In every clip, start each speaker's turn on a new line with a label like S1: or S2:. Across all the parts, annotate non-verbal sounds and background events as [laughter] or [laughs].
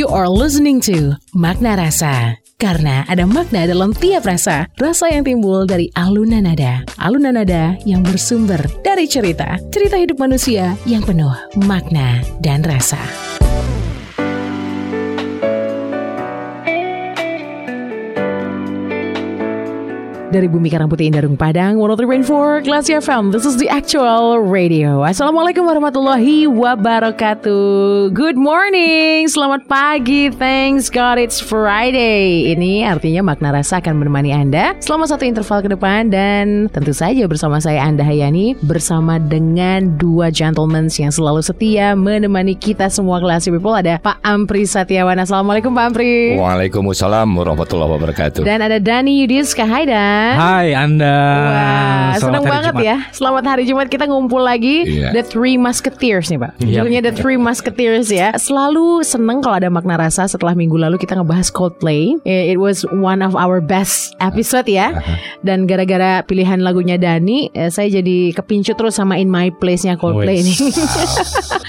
S1: You are listening to Makna Rasa. Karena ada makna dalam tiap rasa. Rasa yang timbul dari alunan nada. Alunan nada yang bersumber dari cerita. Cerita hidup manusia yang penuh makna dan rasa. Dari Bumi Karang Putih Indarung Padang 103.4 Classy FM This is the actual radio. Assalamualaikum warahmatullahi wabarakatuh. Good morning. Selamat pagi. Thanks God it's Friday. Ini artinya makna rasa akan menemani Anda Selama satu interval ke depan Dan tentu saja bersama saya Anda Hayani Bersama dengan dua gentlemen Yang selalu setia menemani kita semua Classy People Ada Pak Ampri Satiawan Assalamualaikum Pak Ampri.
S2: Waalaikumsalam warahmatullahi wabarakatuh.
S1: Dan ada Dani Yudis
S3: Hai Anda.
S1: Wah, senang banget
S3: Jumat.
S1: ya. Selamat hari Jumat kita ngumpul lagi
S2: Iya.
S1: The Three Musketeers nih Pak.
S3: Yap.
S1: Judulnya The Three Musketeers ya. Selalu seneng kalau ada makna rasa setelah minggu lalu kita ngebahas Coldplay. Eh, It was one of our best episode ya. Dan gara-gara pilihan lagunya Dani, eh, saya jadi kepincut terus sama In My Place-nya Coldplay ini.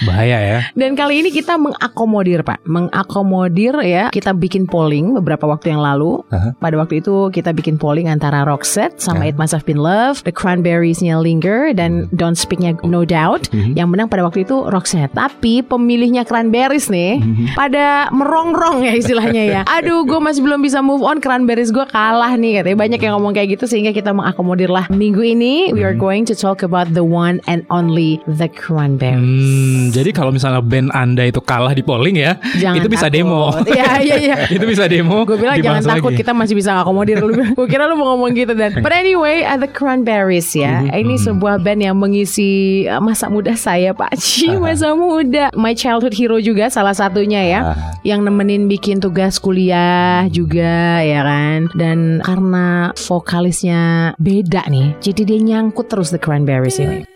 S3: Bahaya ya. [laughs]
S1: Dan kali ini kita mengakomodir Pak Mengakomodir ya Kita bikin polling beberapa waktu yang lalu. Pada waktu itu kita bikin polling antara Roxette sama It Must Have Been Love The Cranberries-nya Linger Dan Don't Speak-nya No Doubt Yang menang pada waktu itu Roxette Tapi pemilihnya Cranberries nih Pada merongrong ya istilahnya ya [laughs] Aduh gue masih belum bisa move on Cranberries gue kalah nih katanya Banyak yang ngomong kayak gitu Sehingga kita mengakomodir lah Minggu ini We are going to talk about the one and only The Cranberries
S3: Hmm, jadi kalau misalnya band Anda itu kalah di polling ya,
S1: Jangan
S3: itu bisa
S1: takut.
S3: demo.
S1: Iya iya iya. [laughs]
S3: itu bisa demo.
S1: Gue bilang jangan takut
S3: lagi.
S1: kita masih bisa ngakomodir [laughs] lu. Gue kira lu mau ngomong [laughs] gitu dan. But anyway, uh, The Cranberries ya.
S3: Mm-hmm.
S1: Ini sebuah band yang mengisi uh, masa muda saya Pak Ci, masa muda. My childhood hero juga salah satunya ya. Yang nemenin bikin tugas kuliah juga ya kan. Dan karena vokalisnya beda nih, jadi dia nyangkut terus The Cranberries ini.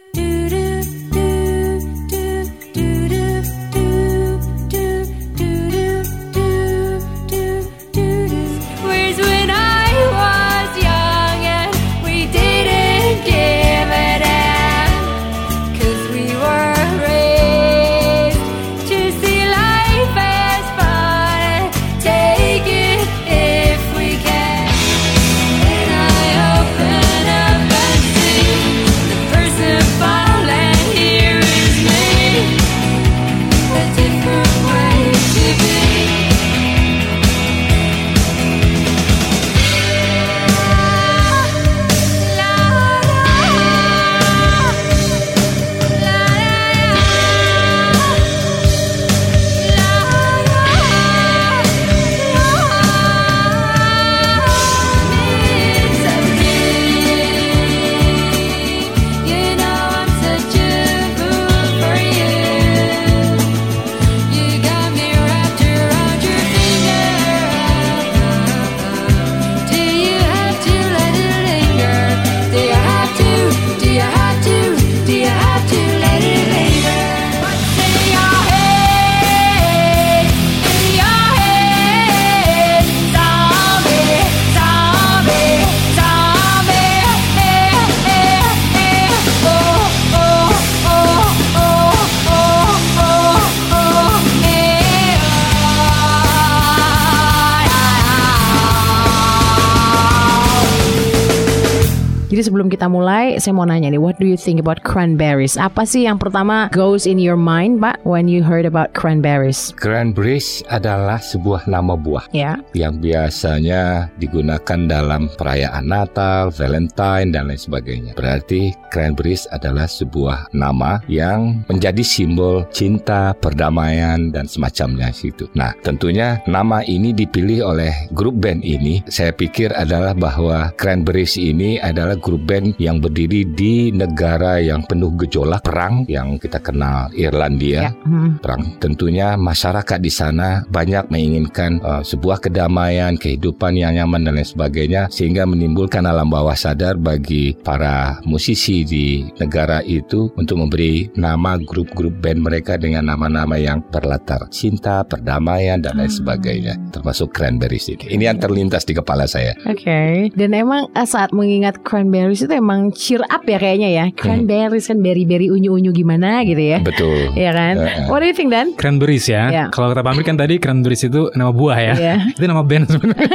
S1: Sebelum kita mulai, saya mau nanya nih, what do you think about cranberries? Apa sih yang pertama goes in your mind, Pak, when you heard about cranberries?
S2: Cranberries adalah sebuah nama buah
S1: Ya,
S2: yang biasanya digunakan dalam perayaan Natal, Valentine, dan lain sebagainya. Berarti cranberries adalah sebuah nama yang menjadi simbol cinta, perdamaian, dan semacamnya situ. Nah, tentunya nama ini dipilih oleh grup band ini. Saya pikir adalah bahwa cranberries ini adalah grup band yang berdiri di negara yang penuh gejolak perang yang kita kenal Irlandia
S1: ya. Hmm.
S2: perang. Tentunya masyarakat di sana banyak menginginkan uh, sebuah kedamaian, kehidupan yang nyaman dan lain sebagainya sehingga menimbulkan alam bawah sadar bagi para musisi di negara itu untuk memberi nama grup-grup band mereka dengan nama-nama yang berlatar cinta, perdamaian dan lain sebagainya termasuk Cranberries ini. Ini yang terlintas di kepala saya.
S1: Oke. Dan emang eh, saat mengingat cranberries itu emang cheer up ya kayaknya ya. Cranberries kan berry-berry unyu-unyu gimana gitu ya.
S2: Betul.
S1: Iya kan?
S2: Heeh.
S1: What do you think Dan?
S3: Cranberries ya.
S1: Iya.
S3: Kalau kata Pak Amir kan tadi cranberries itu nama buah ya.
S1: Iya. [laughs]
S3: itu nama band sebenarnya.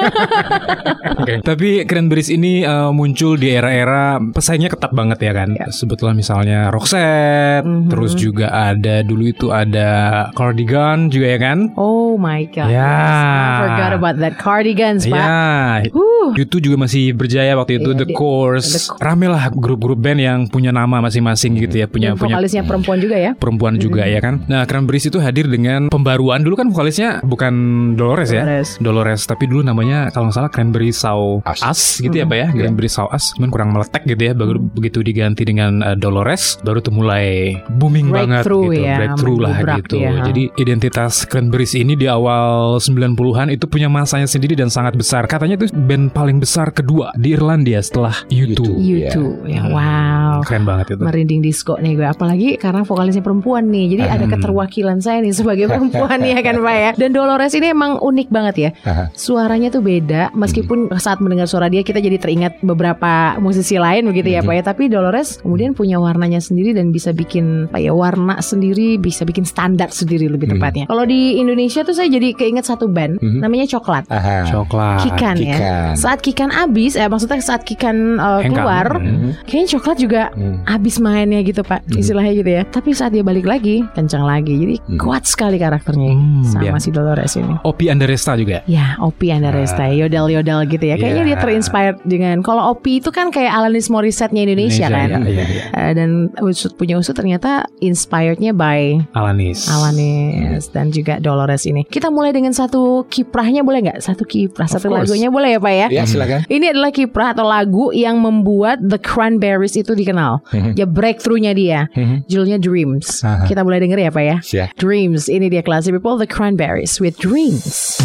S3: [laughs] Oke. Tapi cranberries ini eh, muncul di era-era pesaingnya ketat banget ya kan.
S1: Iya.
S3: Sebetulnya misalnya Roxette,
S1: Mhm.
S3: terus juga ada dulu itu ada Cardigan juga ya kan.
S1: Oh my god.
S3: Ya.
S1: I forgot about that cardigans, Pak.
S3: Iya.
S1: Huh.
S3: Itu juga masih berjaya waktu itu
S1: Iya,
S3: The
S1: di-
S3: Course.
S1: The Course.
S3: Rame lah grup-grup band yang punya nama masing-masing gitu ya, punya
S1: Dan
S3: punya
S1: vokalisnya perempuan juga ya.
S3: perempuan juga ya kan. Nah, Cranberries itu hadir dengan pembaruan dulu kan vokalisnya bukan Dolores ya.
S1: Dolores.
S3: Dolores, tapi dulu namanya kalau nggak salah Cranberry Sau
S2: As.
S3: As, gitu ya Pak ya. Cranberry Sau As, cuman kurang meletek gitu ya. Baru begitu diganti dengan uh, Dolores, baru tuh mulai booming banget
S1: Breakthrough
S3: gitu.
S1: ya,
S3: Breakthrough lah gitu.
S1: ya.
S3: Jadi identitas Cranberries ini di awal 90-an itu punya masanya sendiri dan sangat besar. Katanya itu band paling besar kedua di Irlandia setelah U2.
S2: U2.
S1: You too. Ya, wow.
S3: Keren banget itu.
S1: merinding disco nih gue apalagi karena vokalisnya perempuan nih jadi ada keterwakilan saya nih sebagai perempuan ya kan Pak ya dan Dolores ini emang unik banget ya suaranya tuh beda meskipun saat mendengar suara dia kita jadi teringat beberapa musisi lain begitu ya Pak ya tapi Dolores kemudian punya warnanya sendiri dan bisa bikin apa ya warna sendiri bisa bikin standar sendiri lebih tepatnya kalau di Indonesia tuh saya jadi keinget satu band namanya Coklat
S2: Aha.
S3: Coklat.
S1: Kikan, ya. Saat Kikan abis, eh maksudnya saat Kikan uh,
S3: Hengkang.
S1: keluar,
S3: Hmm.
S1: kayaknya coklat juga
S2: Hmm.
S1: abis mainnya gitu pak, istilahnya gitu ya. Tapi saat dia balik lagi, kencang lagi. Jadi kuat sekali karakternya
S3: Hmm,
S1: sama
S3: ya.
S1: si Dolores ini.
S3: Opi Andaresta juga.
S1: Ya, Opi Andaresta, yodel-yodel gitu ya. Kayaknya
S3: Ya.
S1: dia terinspired dengan kalau Opi itu kan kayak Alanis Morissette-nya Indonesia, kan.
S3: ya, iya, iya.
S1: Eh, dan usut punya usut ternyata inspirednya by
S3: Alanis.
S1: Alanis dan juga Dolores ini. Kita mulai dengan satu kiprahnya boleh nggak? Satu kiprah, satu
S2: course.
S1: lagunya boleh ya Pak ya?
S2: Ya silakan.
S1: Ini adalah kiprah atau lagu yang membuat The Cranberries itu dikenal. ya breakthrough-nya dia. Judulnya Dreams.
S2: Aha.
S1: Kita boleh denger ya Pak ya?
S2: Siap.
S1: Dreams. Ini dia Classy People The Cranberries with Dreams.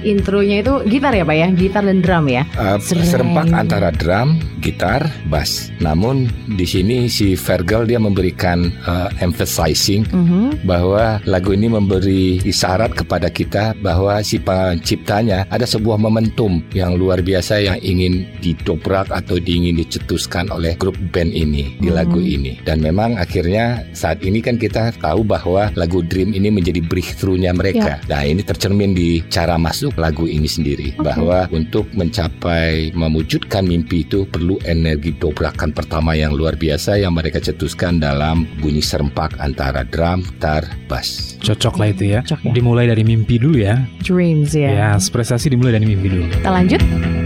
S2: Iya.
S1: Intronya itu gitar ya Pak ya? Gitar dan drum ya?
S2: Uh,
S1: Sereng.
S2: serempak antara drum, gitar, bass. Namun di sini si Fergal dia memberikan uh, emphasizing
S1: Mhm.
S2: bahwa lagu ini memberi isyarat kepada kita bahwa si penciptanya ada sebuah momentum yang luar biasa yang ingin didobrak atau ingin dicetuskan oleh grup band ini di lagu ini. Dan memang akhirnya saat ini kan kita tahu bahwa lagu Dream ini menjadi breakthrough-nya mereka. Nah, ini tercermin di cara masuk lagu ini sendiri bahwa untuk mencapai mewujudkan mimpi itu perlu energi dobrakan pertama yang luar biasa yang mereka cetuskan dalam bunyi serempak antara drum, gitar, bass.
S3: Cocok lah itu ya.
S1: Cocok ya.
S3: Dimulai dari mimpi dulu ya.
S1: Dreams ya.
S3: Ya, prestasi dimulai dari mimpi dulu.
S1: Kita lanjut.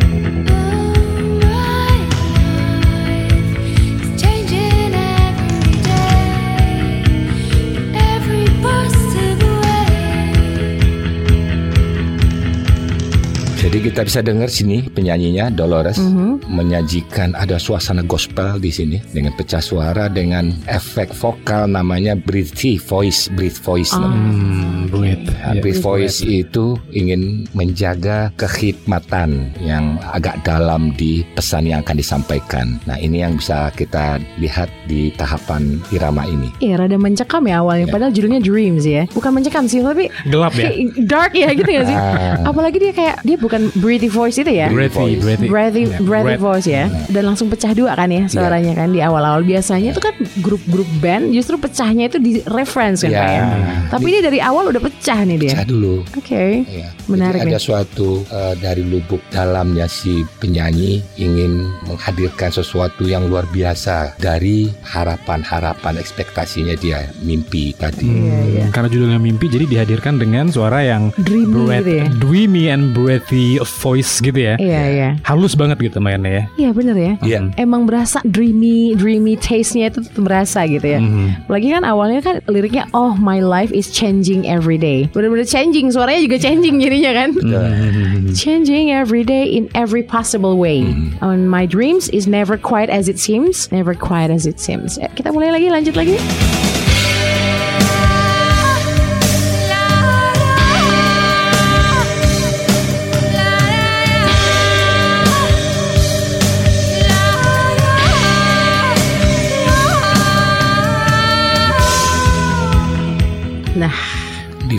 S2: Jadi kita bisa dengar sini penyanyinya Dolores
S1: Mhm.
S2: menyajikan ada suasana gospel di sini dengan pecah suara dengan efek vokal namanya breathy voice, breathe voice. namanya.
S3: Hmm, duet.
S2: Nah,
S3: Ya.
S2: voice itu ingin menjaga kekhidmatan yang agak dalam di pesan yang akan disampaikan. Nah ini yang bisa kita lihat di tahapan irama ini.
S1: Iya rada mencekam ya awalnya
S2: Ya.
S1: Padahal judulnya Dreams ya Bukan mencekam sih Tapi
S3: Gelap ya.
S1: kayak [laughs] dark ya gitu gak sih
S2: Ah.
S1: Apalagi dia kayak Dia bukan breathy voice itu ya
S2: Breathy
S3: Breathy,
S2: voice.
S3: breathy.
S1: Breathy,
S3: Ya,
S1: breathy
S3: breath.
S1: voice ya Dan langsung pecah dua kan ya Suaranya kan di awal-awal Biasanya itu kan grup-grup band Justru pecahnya itu di reference kan
S2: Ya.
S1: Pak ya Tapi ini dari awal udah pecah nih dia
S2: Pecah dulu.
S1: Oke
S2: Ya.
S1: Menarik
S2: Jadi ada
S1: nih.
S2: suatu eh, dari lubuk dalamnya si penyanyi ingin menghadirkan sesuatu yang luar biasa dari harapan-harapan ekspektasinya dia mimpi tadi.
S1: Iya, iya.
S3: Hmm, Karena judulnya mimpi jadi dihadirkan dengan suara yang
S1: Dreamy
S3: breath-
S1: gitu ya
S3: dreamy and breathy voice gitu ya.
S1: Iya iya
S3: Halus banget gitu mainnya ya.
S1: Iya bener ya
S2: Iya.
S1: Emang berasa dreamy Dreamy taste-nya itu berasa gitu ya
S3: Mhm.
S1: Lagi kan awalnya kan liriknya Oh my life is changing every day. Bener-bener changing Suaranya juga changing [laughs] jadinya kan. [laughs] Changing every day in every possible way. And my dreams is never quite as it seems Never quite as it seems. Eh, Kita mulai lagi lanjut lagi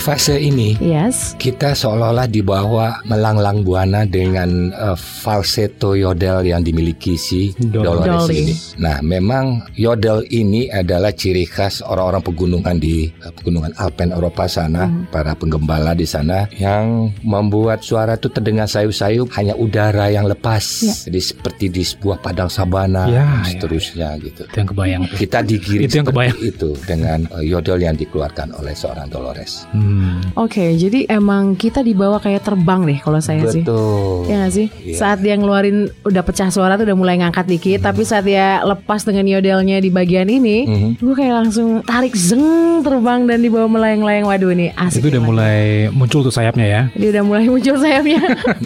S2: fase ini
S1: yes.
S2: kita seolah-olah dibawa melanglang buana dengan eh, falsetto yodel yang dimiliki si. Dolores
S1: Dolly.
S2: ini. Nah, memang yodel ini adalah ciri khas orang-orang pegunungan di eh, pegunungan Alpen Eropa sana,
S1: Hmm.
S2: para penggembala di sana yang membuat suara itu terdengar sayup-sayup hanya udara yang lepas.
S1: Ya.
S2: Jadi seperti di sebuah padang sabana
S3: Ya,
S2: dan
S3: ya,
S2: seterusnya gitu.
S3: Itu yang kebayang.
S2: Kita digiring
S3: Itu yang
S2: seperti
S3: kebayang.
S2: itu dengan eh, yodel yang dikeluarkan oleh seorang Dolores.
S3: Hmm.
S1: Oke, jadi emang kita dibawa kayak terbang deh kalau saya sih.
S2: Betul.
S1: Ya gak sih?
S2: Iya.
S1: Saat dia ngeluarin udah pecah suara tuh udah mulai ngangkat dikit, tapi saat dia lepas dengan yodelnya di bagian ini,
S2: Mhm.
S1: gue kayak langsung tarik zeng terbang dan dibawa melayang-layang. Waduh ini asik.
S3: Itu udah mulai muncul tuh sayapnya ya.
S1: Dia udah mulai muncul sayapnya.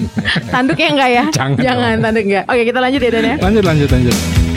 S1: [laughs] Tanduknya enggak ya?
S3: Jangan dong.
S1: tanduk enggak. Oke, kita lanjut ya Dan ya.
S3: Lanjut lanjut lanjut.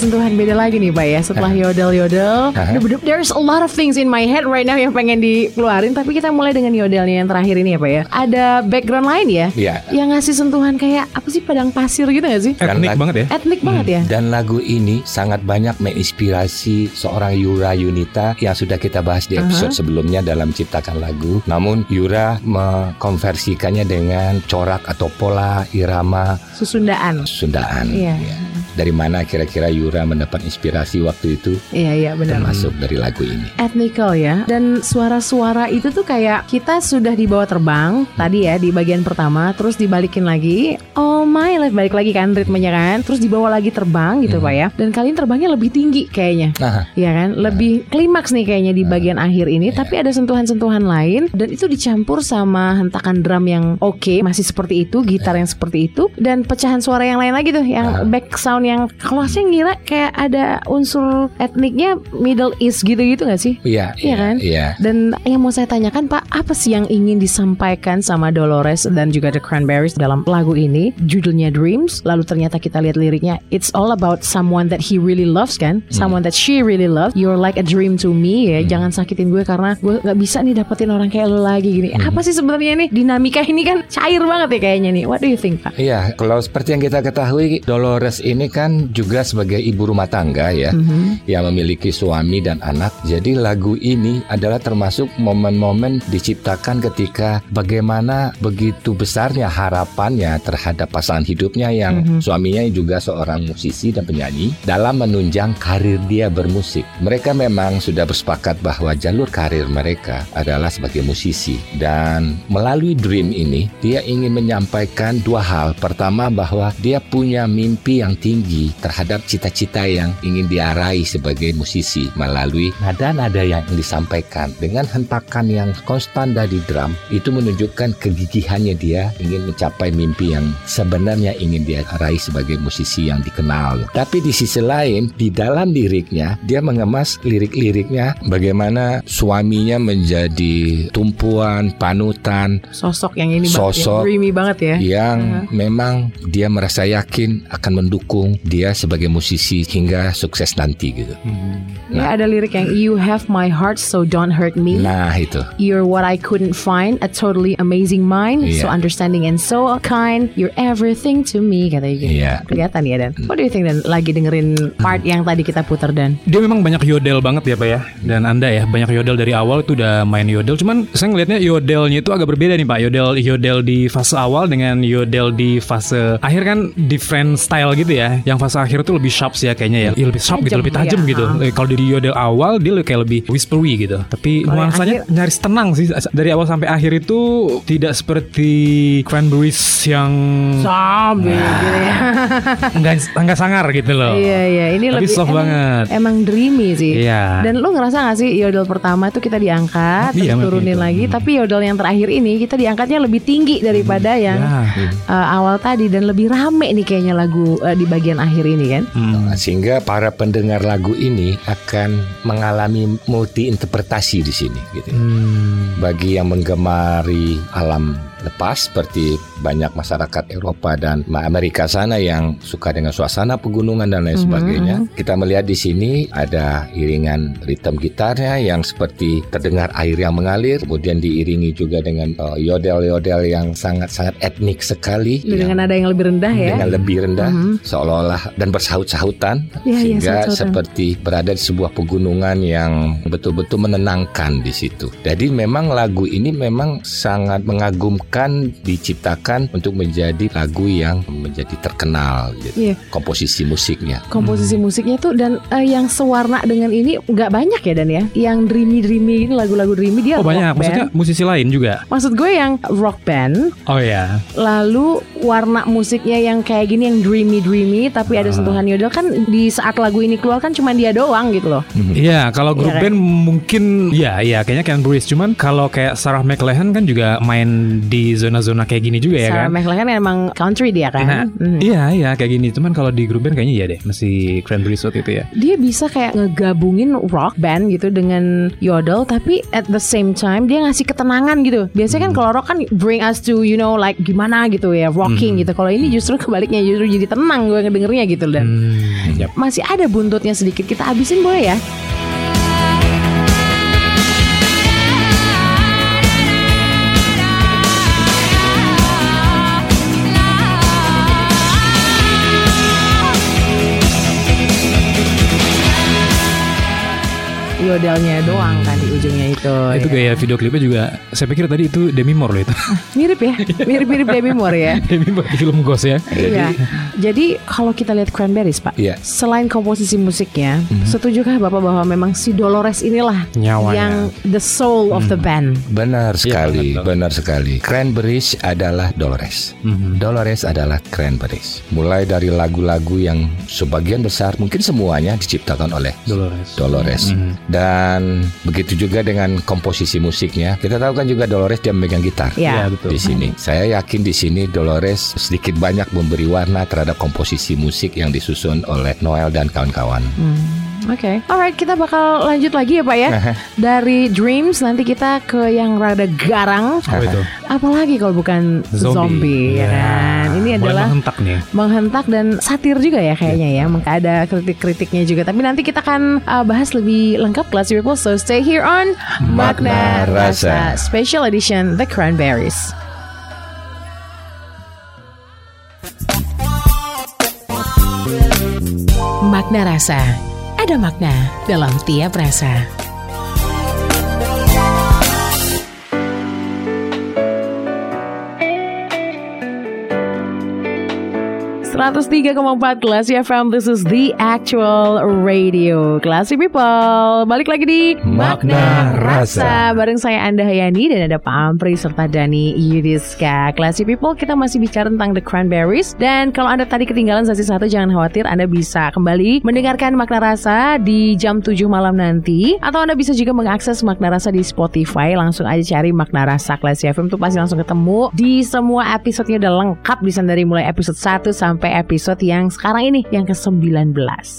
S1: Sentuhan beda lagi nih Pak ya Setelah yodel-yodel bener- There's a lot of things in my head right now Yang pengen dikeluarin Tapi kita mulai dengan yodelnya yang terakhir ini ya Pak ya Ada background lain ya
S2: Iya.
S1: Yang ngasih sentuhan kayak Apa sih padang pasir gitu gak sih
S3: Etnik banget ya.
S1: Etnik banget ya
S2: Dan lagu ini sangat banyak menginspirasi seorang Yura Yunita yang sudah kita bahas di episode sebelumnya dalam ciptakan lagu. Namun Yura mengkonversikannya dengan corak atau pola irama
S1: Susundaan
S2: Sundaan.
S1: Iya.
S2: Ya. Dari mana kira-kira Yura mendapat inspirasi waktu itu?
S1: Iya iya benar.
S2: Termasuk dari lagu ini.
S1: Ethnical ya. Dan suara-suara itu tuh kayak Kita sudah dibawa terbang Tadi ya di bagian pertama Terus dibalikin lagi. Oh my life Balik lagi kan ritmenya kan? Terus dibawa lagi terbang gitu Pak ya. Dan kali ini terbangnya lebih tinggi kayaknya.
S2: Nah,
S1: Iya kan, lebih klimaks nih kayaknya di bagian akhir ini, tapi ada sentuhan-sentuhan lain. Dan itu dicampur sama hentakan drum yang oke, masih seperti itu, gitar yang seperti itu. Dan pecahan suara yang lain lagi tuh, yang back sound yang kalau saya ngira kayak ada unsur etniknya Middle East gitu-gitu gak sih?
S2: iya,
S1: Iya kan?
S2: Iya.
S1: Dan yang mau saya tanyakan Pak, apa sih yang ingin disampaikan sama Dolores dan juga The Cranberries dalam lagu ini? Judulnya Dreams, lalu ternyata kita lihat liriknya, it's all about someone that he really loves kan? Someone that she really loves. You're like a dream to me ya. Jangan sakitin gue karena gue nggak bisa nih dapetin orang kayak lo lagi gini. Apa sih sebenarnya nih dinamika ini kan cair banget ya kayaknya nih. What do you think Pak?
S2: Iya, kalau seperti yang kita ketahui, Dolores ini kan juga sebagai ibu rumah tangga ya,
S1: Mhm.
S2: yang memiliki suami dan anak. Jadi lagu ini adalah termasuk momen-momen diciptakan ketika bagaimana begitu besarnya harapannya terhadap pasangan hidupnya yang
S1: Mhm.
S2: suaminya juga seorang musisi dan penyanyi dalam menunjang karir dia bermusik. Mereka memang sudah bersepakat bahwa jalur karir mereka adalah sebagai musisi dan melalui Dream ini dia ingin menyampaikan dua hal. Pertama bahwa dia punya mimpi yang tinggi terhadap cita-cita yang ingin dia raih sebagai musisi melalui nada-nada yang disampaikan dengan hentakan yang konstan dari drum itu menunjukkan kegigihannya dia ingin mencapai mimpi yang sebenarnya ingin dia raih sebagai musisi yang dikenal. Tapi di sisi lain di dalam liriknya dia mengemas lirik-liriknya bagaimana suaminya menjadi tumpuan panutan
S1: Sosok yang ini banget ya,
S2: Sosok
S1: dreamy banget ya.
S2: yang memang dia merasa yakin akan mendukung dia sebagai musisi hingga sukses nanti gitu.
S1: Ya ada lirik yang You have my heart so don't hurt me.
S2: Nah itu.
S1: You're what I couldn't find, a totally amazing mind, so
S2: Iya.
S1: understanding and so kind. You're everything to me katanya gitu.
S2: Iya.
S1: Kelihatan ya Dan. What do you think Dan? Lagi dengerin part yang tadi kita putar Dan.
S3: Dia memang banyak yodel banget ya Pak ya Dan Anda ya banyak yodel dari awal itu udah main yodel Cuman saya ngelihatnya yodelnya itu agak berbeda nih Pak Yodel yodel di fase awal dengan yodel di fase akhir kan different style gitu ya Yang fase akhir tuh lebih sharp sih ya kayaknya ya. Iya, lebih sharp gitu,
S1: Tajam,
S3: lebih tajam
S1: iya.
S3: gitu. Kalau dari yodel awal dia lebih- kayak lebih whispery gitu. Tapi
S1: yang
S3: nuansanya
S1: akhir-
S3: nyaris tenang sih dari awal sampai akhir itu tidak seperti Cranberries yang
S1: Zombie gitu ya. [laughs]
S3: enggak enggak sangar gitu loh.
S1: Iya iya ini
S3: Tapi
S1: lebih
S3: soft
S1: emang,
S3: banget.
S1: Emang dreamy sih.
S3: Iya.
S1: Dan lu ngerasa gak sih yodel pertama tuh kita diangkat,
S3: Iya,
S1: terus turunin
S3: gitu.
S1: lagi, tapi yodel yang terakhir ini kita diangkatnya lebih tinggi daripada yang
S3: Ya.
S1: uh, awal tadi dan lebih rame nih kayaknya lagu uh, di bagian akhir ini kan.
S3: Hmm.
S2: Nah, Sehingga para pendengar lagu ini akan mengalami multi interpretasi di sini gitu.
S3: Hmm.
S2: Bagi yang menggemari alam lepas seperti banyak masyarakat Eropa dan Amerika sana yang suka dengan suasana pegunungan dan lain sebagainya. Kita melihat di sini ada iringan ritme gitarnya yang seperti terdengar air yang mengalir, kemudian diiringi juga dengan uh, yodel-yodel yang sangat-sangat etnik sekali. yang-
S1: Dengan nada yang lebih rendah ya.
S2: dengan lebih rendah seolah-olah dan bersahut-sahutan
S1: Iya, iya,
S2: sehingga
S1: sahut-sahutan.
S2: seperti berada di sebuah pegunungan yang betul-betul menenangkan di situ. Jadi memang lagu ini memang sangat mengagumkan diciptakan untuk menjadi lagu yang menjadi terkenal gitu.
S1: Iya.
S2: Komposisi musiknya.
S1: Komposisi musiknya tuh dan uh, yang sewarna dengan ini nggak banyak ya dan ya. Yang dreamy dreamy ini lagu-lagu dreamy dia
S3: Oh
S1: rock
S3: banyak,
S1: band.
S3: maksudnya musisi lain juga.
S1: Maksud gue yang rock band,
S3: Oh ya.
S1: lalu warna musiknya yang kayak gini yang dreamy dreamy, tapi
S3: Ah.
S1: ada sentuhan yodel kan di saat lagu ini keluar kan cuma dia doang gitu loh.
S3: Iya, kalau grup
S1: Iya kan?
S3: band mungkin ya, ya kayaknya Cranberries. Cuman kalau kayak Sarah McLachlan kan juga main di zona-zona kayak gini juga ya
S1: Sarah
S3: kan.
S1: McLachlan emang country dia kan.
S3: Nah,
S1: Mhm.
S3: iya iya kayak gini. Cuman kalau di grup band kayaknya iya deh, masih Cranberries waktu itu ya.
S1: Dia bisa kayak ngegabungin rock band gitu dengan yodel, tapi at the same time dia ngasih ketenangan gitu. Biasanya kan kalau rock kan bring us to you know like gimana gitu ya rocking gitu. Kalau ini justru kebaliknya justru jadi tenang gue ngedengernya gitu dan
S3: Hmm, yap.
S1: masih ada buntutnya sedikit kita habisin boleh ya? Yodelnya doang kan di ujungnya itu.
S3: itu
S1: ya.
S3: gaya video klipnya juga saya pikir tadi itu Demi Moore loh itu. [laughs]
S1: Mirip ya, mirip-mirip Demi Moore ya. [laughs]
S3: Demi Moore di film Ghost ya.
S1: Iya. Jadi kalau kita lihat Cranberries, Pak,
S2: Iya.
S1: selain komposisi musiknya, setujukah Bapak bahwa memang si Dolores inilah
S3: Nyawanya.
S1: yang the soul of the band?
S2: Benar sekali,
S3: betul.
S2: benar sekali. Cranberries adalah Dolores.
S3: Mhm.
S2: Dolores adalah Cranberries. Mulai dari lagu-lagu yang sebagian besar, mungkin semuanya diciptakan oleh
S3: Dolores.
S2: Dolores. Dan begitu juga dengan komposisi musiknya. Kita tahu kan juga Dolores dia memegang gitar.
S1: Ya.
S3: Iya, betul.
S2: Di sini, saya yakin di sini Dolores sedikit banyak memberi warna terhadap komposisi musik yang disusun oleh Noel dan kawan-kawan.
S1: Oke, alright kita bakal lanjut lagi ya Pak ya. Dari Dreams nanti kita ke yang rada garang.
S3: Itu.
S1: Apalagi kalau bukan zombie, ya kan? Ini
S3: Mulai
S1: adalah
S3: menghentak nih.
S1: menghentak dan satir juga ya kayaknya ya. Maka ada kritik-kritiknya juga. Tapi nanti kita akan uh, bahas lebih lengkap Classy People. So stay here on
S2: Makna Rasa.
S1: Special Edition The Cranberries. Makna Rasa. Ada makna dalam tiap rasa. 103,4 Classy FM This is the actual radio Classy People. Balik lagi di
S2: Makna Rasa.
S1: Bareng saya Anda Hayani Dan ada Pak Ampri serta Dani Yudiska. Classy People kita masih bicara tentang The Cranberries. Dan kalau Anda tadi ketinggalan sesi satu Jangan khawatir Anda bisa kembali mendengarkan Makna Rasa Di jam 7 malam nanti. Atau Anda bisa juga mengakses Makna Rasa di Spotify. Langsung aja cari Makna Rasa Classy FM Tuh pasti langsung ketemu. Di semua episodenya udah lengkap Bisa dari mulai episode 1 sampai episode yang sekarang ini Yang ke-19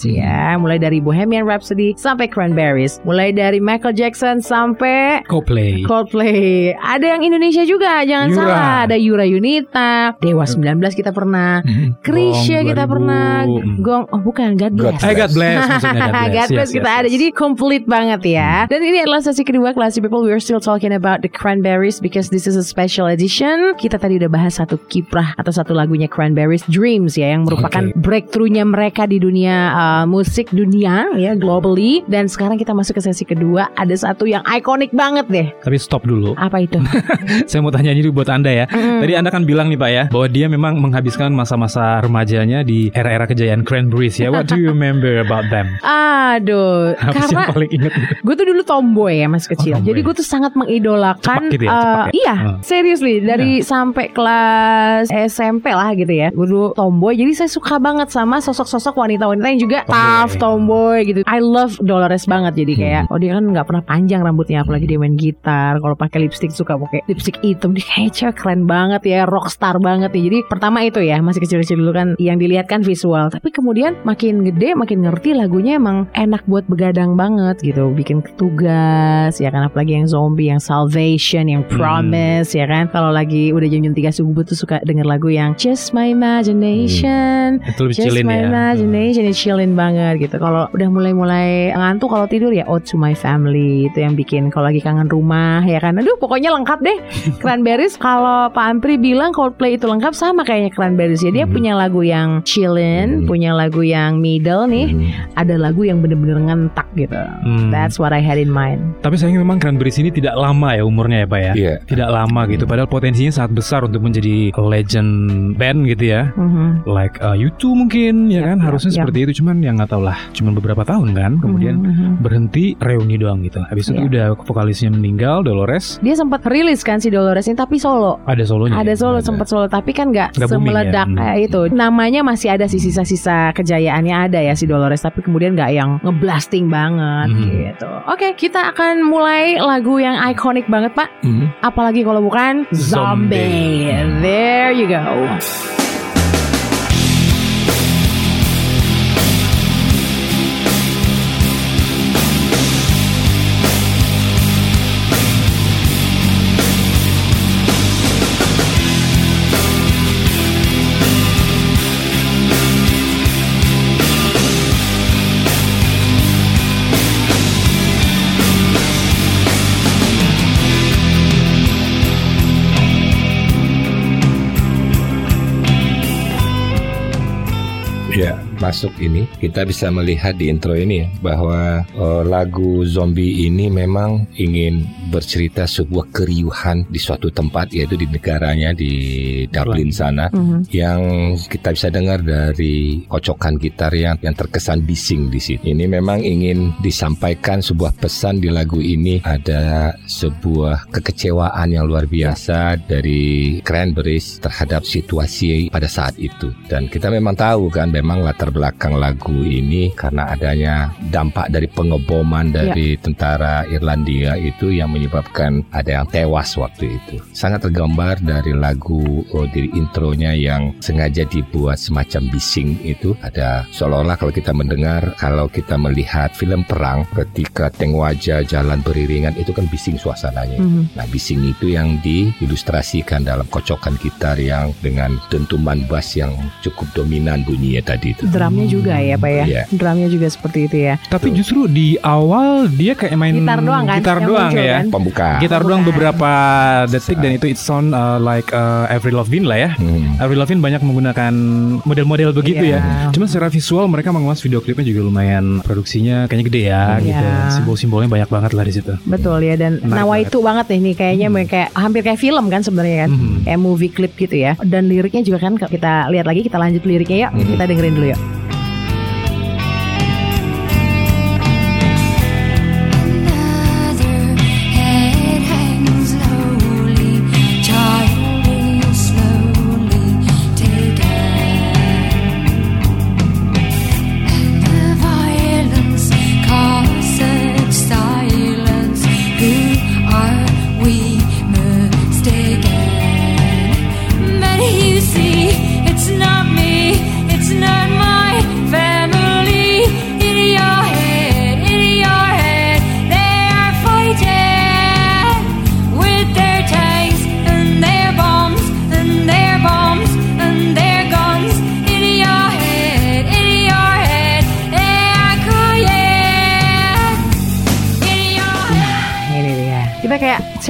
S1: ya Mulai dari Bohemian Rhapsody sampai Cranberries Mulai dari Michael Jackson sampai
S3: Coldplay.
S1: Coldplay. Ada yang Indonesia juga Jangan
S3: Yura.
S1: salah. Ada Yura Yunita Dewa 19 kita pernah. Krisya
S3: Gong
S1: kita
S3: 2000.
S1: pernah. Gong Oh bukan God Bless
S2: God
S3: Eh God bless [laughs] maksudnya God bless.
S1: God bless
S3: Yes,
S1: kita
S3: yes,
S1: ada.
S3: yes.
S1: Jadi complete banget ya. Dan ini adalah sesi kedua Classy People. We are still talking about the Cranberries Because this is a special edition. Kita tadi udah bahas satu kiprah Atau satu lagunya Cranberries Dreams Dreams ya yang merupakan
S3: Oke.
S1: breakthrough-nya mereka di dunia uh, musik dunia ya globally dan sekarang kita masuk ke sesi kedua ada satu yang ikonik banget deh.
S3: Tapi stop dulu.
S1: Apa itu? [laughs]
S3: Saya mau tanya ini buat Anda ya.
S1: Mm.
S3: Tadi Anda kan bilang nih Pak ya bahwa dia memang menghabiskan masa-masa remajanya di era-era kejayaan Cranberries ya. What do you remember about them? [laughs]
S1: Aduh,
S3: Apa
S1: karena
S3: yang paling inget?
S1: gue tuh dulu tomboy ya mas kecil.
S3: Oh, tomboy.
S1: Jadi gue tuh sangat mengidolakan.
S3: Cepak gitu ya,
S1: uh,
S3: cepak ya?
S1: Iya,
S3: Hmm.
S1: seriously dari sampai kelas SMP lah gitu ya. Gue dulu tomboy. Jadi saya suka banget sama sosok-sosok wanita-wanita yang juga
S3: Tomboy.
S1: tough, tomboy gitu. I love Dolores banget. Jadi kayak,
S3: Hmm.
S1: oh dia kan nggak pernah panjang rambutnya, apalagi dia main gitar. Kalau pakai lipstick suka pakai lipstick hitam. Dia kayak cewek keren banget ya, rockstar banget nih. Jadi pertama itu ya, masih kecil-kecil dulu kan yang dilihat kan visual. Tapi kemudian makin gede, makin ngerti lagunya emang enak buat begadang banget gitu. Bikin tugas ya kan apalagi yang zombie, yang salvation, yang promise ya kan. Kalau lagi udah jam-jam 3 subuh tuh suka denger lagu yang just my imagination.
S3: Itu lebih
S1: Just
S3: chillin
S1: my
S3: ya.
S1: imagination It's chillin banget gitu. Kalau udah mulai-mulai ngantuk kalau tidur ya Ode to my family itu yang bikin kalau lagi kangen rumah ya kan. Aduh pokoknya lengkap deh. [laughs] Cranberries kalau Pak Ampri bilang Coldplay itu lengkap sama kayaknya Cranberries ya. Dia
S3: Hmm.
S1: punya lagu yang chillin,
S2: Hmm.
S1: punya lagu yang middle nih,
S2: Hmm.
S1: ada lagu yang bener-bener ngentak gitu.
S3: Hmm.
S1: That's what I had in mind.
S3: Tapi sayangnya memang Cranberries ini tidak lama ya umurnya ya Pak ya.
S2: Iya.
S3: Tidak lama gitu. Padahal potensinya sangat besar untuk menjadi legend band gitu ya.
S1: Mhm.
S3: Like uh, U2 mungkin ya
S1: Yap,
S3: kan
S1: yap,
S3: harusnya
S1: yap.
S3: seperti itu cuman yang nggak tahu lah cuman beberapa tahun kan kemudian
S1: Mhm, mhm.
S3: berhenti reuni doang gitu habis itu udah vokalisnya meninggal Dolores
S1: Dia sempat rilis kan si Dolores ini tapi solo.
S3: ada solonya
S1: Ada
S3: ya?
S1: solo sempat solo tapi kan nggak semeledak
S3: ya?
S1: kayak itu. Namanya masih ada sih sisa-sisa kejayaannya ada ya si Dolores tapi kemudian nggak yang ngeblasting banget
S3: Hmm.
S1: gitu. Oke, kita akan mulai lagu yang ikonik banget, Pak.
S2: Hmm.
S1: Apalagi kalau bukan
S3: Zombie.
S1: Zombie. There you go.
S2: Masuk ini kita bisa melihat di intro ini ya bahwa eh, lagu zombie ini memang ingin bercerita sebuah keriuhan di suatu tempat yaitu di negaranya di Dublin sana
S1: Mhm.
S2: yang kita bisa dengar dari kocokan gitar yang yang terkesan bising di sini. Ini memang ingin disampaikan sebuah pesan di lagu ini ada sebuah kekecewaan yang luar biasa dari Cranberries terhadap situasi pada saat itu. Dan kita memang tahu kan memang latar belakang lagu ini karena adanya dampak dari pengeboman dari tentara Irlandia itu yang menyebabkan ada yang tewas waktu itu. Sangat tergambar dari lagu oh, dari intronya yang sengaja dibuat semacam bising itu ada seolah-olah kalau kita mendengar kalau kita melihat film perang ketika tank wajah jalan beriringan itu kan bising suasananya.
S1: Mhm.
S2: Nah bising itu yang diilustrasikan dalam kocokan gitar yang dengan dentuman bass yang cukup dominan bunyinya tadi itu.
S1: Drumnya juga ya, Pak ya.
S2: Iya.
S1: Drumnya juga seperti itu ya.
S3: tapi justru di awal dia kayak main
S1: Gitar doang kan,
S3: gitar
S1: yang
S3: doang
S1: muncul
S3: ya
S1: kan?
S2: Pembuka.
S3: gitar
S1: Oh,
S3: doang beberapa detik dan itu it sound uh, like uh, Avril Lavigne lah ya
S2: Hmm.
S3: Avril Lavigne banyak menggunakan model-model begitu
S1: Iya.
S3: ya. Cuma secara visual mereka mengemas video klipnya juga lumayan produksinya kayaknya gede ya
S1: Iya.
S3: gitu. Simbol-simbolnya banyak banget lah di situ.
S1: Betul ya dan
S3: Menarik
S1: nawa itu banget nih nih kayaknya kayak hampir kayak film kan sebenarnya kan.
S3: Mhm.
S1: Kayak movie clip gitu ya. Dan liriknya juga kan kita lihat lagi kita lanjut liriknya yuk. Kita dengerin dulu yuk.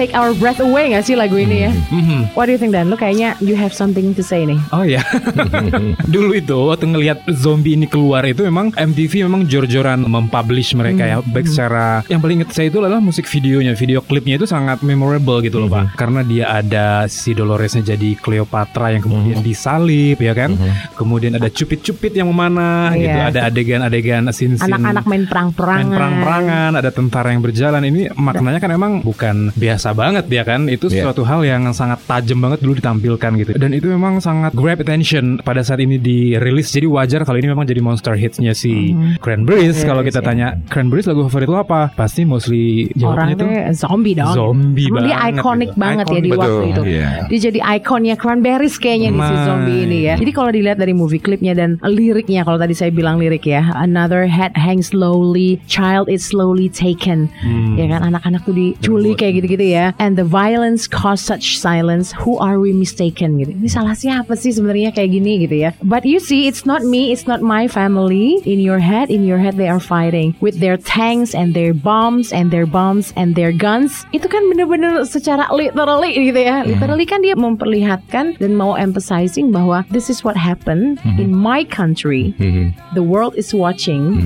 S1: Take our breath away gak sih lagu ini ya?
S3: Mhm.
S1: What do you think Dan? Lu kayaknya you have something to say nih.
S3: Oh ya, [laughs] dulu itu waktu ngelihat zombie ini keluar itu memang MTV memang jor-joran mempublish mereka ya, baik secara yang paling inget saya itu adalah musik videonya, video klipnya itu sangat memorable gitu loh pak, karena dia ada si Doloresnya jadi Cleopatra yang kemudian disalib ya kan, kemudian ada cupit-cupit yang memanah gitu,
S1: Iya.
S3: ada adegan-adegan scene-scene
S1: Anak-anak main perang-perangan.
S3: main perang-perangan, ada tentara yang berjalan. Ini maknanya kan emang bukan biasa banget ya kan. Itu
S2: Iya.
S3: suatu hal yang sangat tajam banget dulu ditampilkan gitu. Dan itu memang sangat grab attention pada saat ini dirilis. Jadi wajar kalau ini memang jadi monster hitsnya si Cranberries.
S1: Yes,
S3: kalau kita
S1: yes.
S3: tanya Cranberries lagu favorit lo apa? Pasti mostly jawabnya tuh
S1: Orangnya zombie dong.
S3: zombie
S1: Emang dia
S3: banget
S1: iconic
S3: gitu.
S1: banget ya di
S3: Iconic.
S1: waktu
S2: Betul,
S1: itu.
S2: iya.
S1: Dia jadi ikonnya Cranberries kayaknya nih si zombie ini ya. Jadi kalau dilihat dari movie klipnya dan liriknya kalau tadi saya bilang lirik ya, another head hangs slowly, child is slowly taken.
S3: Hmm.
S1: Ya kan anak-anak tuh diculik kayak gitu-gitu ya. And the violence caused such silence. Who are we mistaken gitu. Ini salah siapa sih sebenarnya kayak gini gitu ya. But you see it's not me, it's not my family. In your head, in your head they are fighting with their tanks and their bombs and their bombs and their guns. Itu kan bener-bener secara literally gitu ya. Literally kan dia memperlihatkan dan mau emphasizing bahwa this is what happened in my country.
S2: Mhm.
S1: The world is watching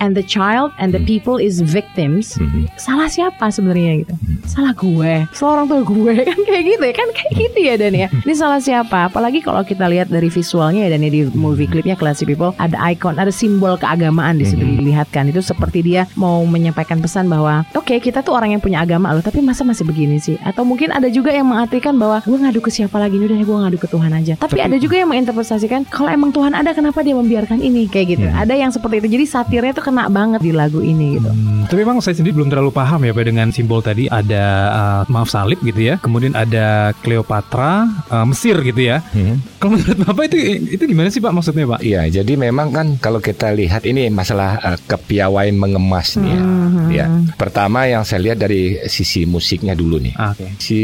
S1: and the child and the people is victims. Salah siapa sebenarnya gitu? Salah gue. Salah orang tua gue [laughs] kan kayak gitu ya kan kayak gitu ya Dan ya. Ini salah siapa? Apalagi kalau kita lihat dari visualnya ya dan ya di movie klipnya Classy People ada icon, ada simbol keagamaan di situ dilihatkan. Itu seperti dia mau menyampaikan pesan bahwa oke kita tuh orang yang punya agama loh, tapi masa masih begini sih? Atau mungkin ada juga yang mengartikan bahwa gue ngadu ke siapa lagi udah gue ngadu ke Tuhan aja. Tapi, ada juga yang menginterpretasikan kalau emang Tuhan ada kenapa dia membiarkan ini kayak gitu. Ada yang seperti itu. Jadi satirnya tuh kena banget di lagu ini gitu.
S3: Hmm, tapi memang saya sendiri belum terlalu paham ya Pak dengan simbol tadi ada uh, maaf salib gitu ya, kemudian ada Cleopatra, uh, Mesir gitu ya.
S2: Mhm.
S3: Kalau menurut Bapak itu itu gimana sih Pak maksudnya Pak?
S2: Iya, jadi memang kan kalau kita lihat ini masalah eh, kepiawaian mengemas nih ya.
S1: Mhm.
S2: Ya. Pertama yang saya lihat dari sisi musiknya dulu nih.
S3: Ah, Oke.
S2: Si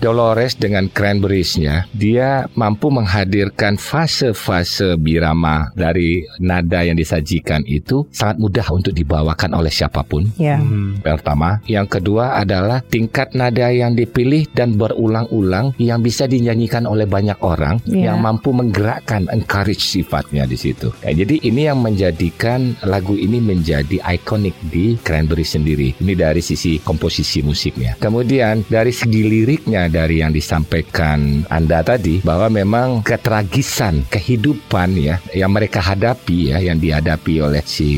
S2: Dolores dengan Cranberries-nya, dia mampu menghadirkan fase-fase birama dari nada yang disajikan itu sangat mudah untuk dibawakan oleh siapa pun.
S1: Ya.
S3: Hmm.
S2: Pertama, yang kedua adalah tingkat nada yang dipilih dan berulang-ulang yang bisa dinyanyikan oleh banyak orang
S1: Ya.
S2: yang mampu menggerakkan encourage sifatnya di situ. Ya, jadi ini yang menjadikan lagu ini menjadi ikonik di Cranberry sendiri. Ini dari sisi komposisi musiknya. Kemudian dari segi liriknya dari yang disampaikan Anda tadi bahwa memang ketragisan kehidupan ya yang mereka hadapi ya yang dihadapi oleh si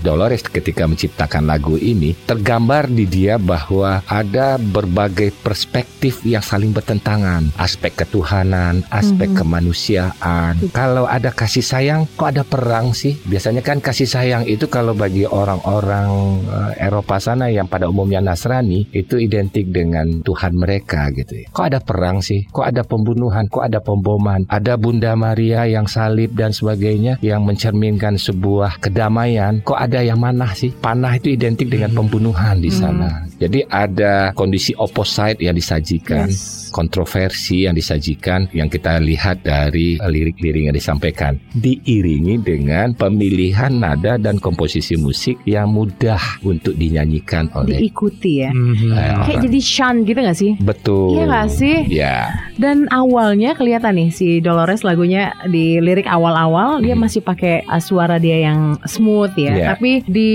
S2: Dolores ketika menciptakan lagu ini tergambar di dia bahwa ada berbagai perspektif yang saling bertentangan. Aspek ketuhanan aspek kemanusiaan. Kalau ada kasih sayang kok ada perang sih? Biasanya kan kasih sayang itu kalau bagi orang-orang eh, Eropa sana yang pada umumnya Nasrani itu identik dengan Tuhan mereka gitu ya. kok ada perang sih? Kok ada pembunuhan? Kok ada pemboman? Ada Bunda Maria yang salib dan sebagainya yang mencerminkan sebuah kedamaian. Kok ada yang manah sih? Panah itu identik dengan pembunuhan di sana jadi ada kondisi opposite yang disajikan
S1: Yes.
S2: kontroversi yang disajikan yang kita lihat dari lirik-lirik yang disampaikan diiringi dengan pemilihan nada dan komposisi musik yang mudah untuk dinyanyikan oleh
S1: Diikuti ya.
S3: Mhm.
S2: Eh,
S1: Kayak jadi Sean gitu gak sih?
S2: betul
S1: Iya gak sih?
S2: ya
S1: Dan awalnya kelihatan nih si Dolores lagunya di lirik awal-awal dia masih pakai uh, suara dia yang smooth ya.
S2: Iya.
S1: Tapi di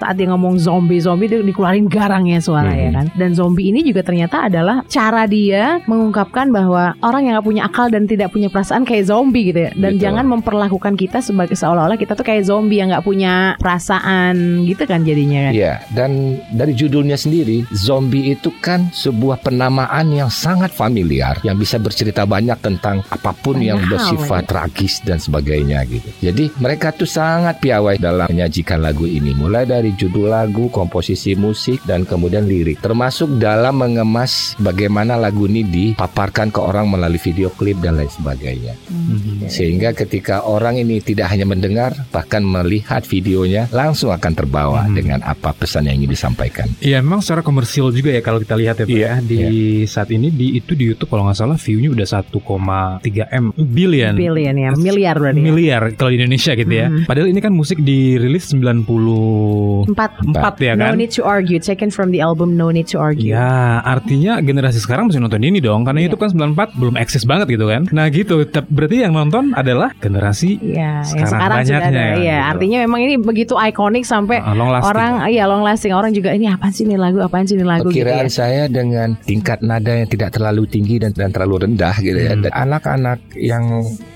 S1: saat dia ngomong zombie-zombie dia dikeluarin garangnya suara ya
S2: Mhm.
S1: kan. Dan zombie ini juga ternyata adalah cara dia mengungkapkan bahwa orang yang gak punya akal dan tidak punya perasaan kayak zombie gitu ya. Dan
S2: Betul.
S1: jangan memperlakukan kita sebagai seolah-olah kita tuh kayak zombie yang gak punya perasaan gitu kan jadinya kan.
S2: Iya, dan dari judulnya sendiri, zombie itu kan sebuah penamaan yang sangat familiar, yang bisa bercerita banyak tentang apa pun
S1: Banyak
S2: yang bersifat tragis dan sebagainya gitu. Jadi mereka tuh sangat piawai dalam menyajikan lagu ini, mulai dari judul lagu, komposisi musik, dan kemudian lirik, termasuk dalam mengemas bagaimana lagu ini dipaparkan ke orang melalui video klip dan lain sebagainya.
S3: Mhm.
S2: Sehingga ketika orang ini tidak hanya mendengar, bahkan melihat videonya, langsung akan terbawa
S3: Hmm.
S2: dengan apa pesan yang ingin disampaikan.
S3: Iya memang secara komersil juga ya kalau kita lihat ya Pak
S2: Iya,
S3: ya di saat ini di itu di YouTube kalau nggak salah view-nya udah 1,3 m billion.
S1: Billion ya, miliar berarti. ya.
S3: miliar kalau di Indonesia gitu ya.
S1: Mhm.
S3: Padahal ini kan musik dirilis 94
S1: Empat.
S3: ya kan.
S1: No Need to Argue, taken from the album No Need to Argue.
S3: Ya, artinya generasi sekarang masih nonton ini dong Karena
S1: Iya.
S3: itu kan 94 belum eksis banget gitu kan Nah gitu, berarti yang nonton adalah generasi
S1: Iya, yang
S3: Sekarang
S1: sekarang sudah
S3: banyaknya
S1: ada.
S3: ya,
S1: Iya,
S3: gitu.
S1: artinya memang ini begitu ikonik sampai
S3: uh, long lasting
S1: orang iya long lasting orang juga ini apaan sih ini lagu apaan sih ini lagu gitu
S2: Perkiraan
S1: ya.
S2: saya dengan tingkat nada yang tidak terlalu tinggi dan, dan terlalu rendah gitu ya.
S3: Hmm.
S2: Dan anak-anak yang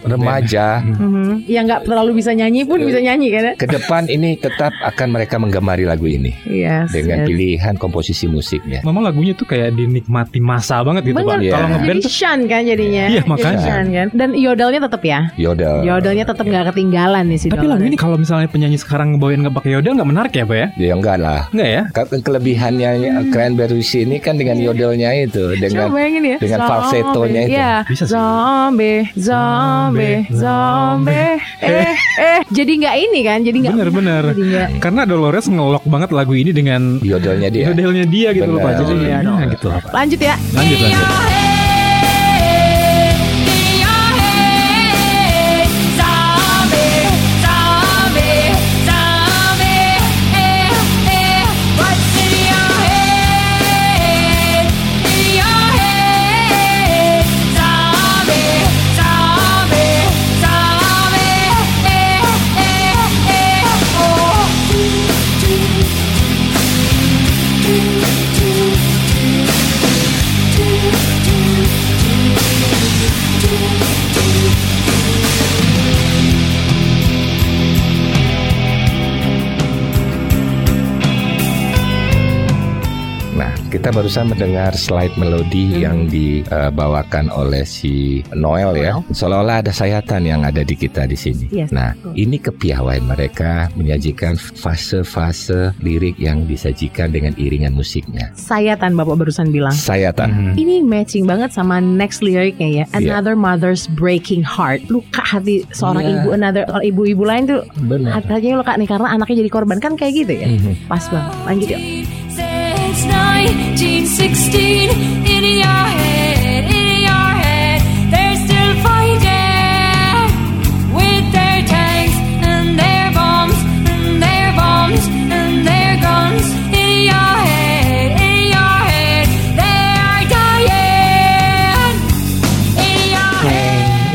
S2: remaja [laughs]
S1: Mhm. Yang nggak terlalu bisa nyanyi pun bisa nyanyi kan ya?
S2: ke depan ini tetap akan mereka menggemari lagu ini
S1: Yes,
S2: dengan
S1: yes.
S2: pilihan komposisi musiknya.
S3: Memang lagunya tuh kayak dinikmati masa banget gitu
S1: Bener,
S3: Pak
S2: Iya.
S3: Kalau ngeband tuh
S1: Shan kan jadinya.
S3: Iya, makanya.
S1: Shan kan. Dan yodalnya tetap ya.
S2: Yodel.
S1: Yodalnya tetap nggak ketinggalan nih si
S3: Tapi lagu ini kalau misalnya penyanyi sekarang ngebawain nggak pakai yodel nggak menarik ya Pak ya?
S2: Ya enggak lah.
S3: Enggak ya?
S2: Ke- Kelebihannya Cranberries ini kan dengan yodelnya itu, dengan
S1: Coba bayangin ya.
S2: dengan
S1: Zombie.
S2: falsettonya itu.
S1: Iya.
S3: Bisa sih.
S1: Zombie, zombie, zombie. Eh, eh. Jadi nggak ini kan? Jadi nggak.
S3: Bener-bener
S1: Jadi nggak.
S3: Karena Dolores ngelok banget lagu ini dengan
S2: Yodelnya dia.
S3: Yodelnya dia gitu loh Pak. Jadi
S1: Iya,
S3: ya gitu.
S1: Lanjut ya.
S3: Lanjut lanjut
S2: kita barusan mendengar slide melodi
S1: Hmm.
S2: yang dibawakan oleh si Noel ya. Seolah-olah ada sayatan yang ada di kita di sini.
S1: Yes,
S2: Nah, ini kepiawaian mereka menyajikan fase-fase lirik yang disajikan dengan iringan musiknya.
S1: Sayatan Bapak barusan bilang.
S2: Sayatan.
S3: Mhm.
S1: Ini matching banget sama next liriknya ya. Another mother's breaking heart. Luka hati seorang
S2: Iya.
S1: ibu, another ibu-ibu lain tuh
S2: Benar.
S1: hatinya luka nih karena anaknya jadi korban kan kayak gitu ya.
S2: Mhm.
S1: Pas banget. Lanjut yuk.
S4: Since 1916, in your head, in your head,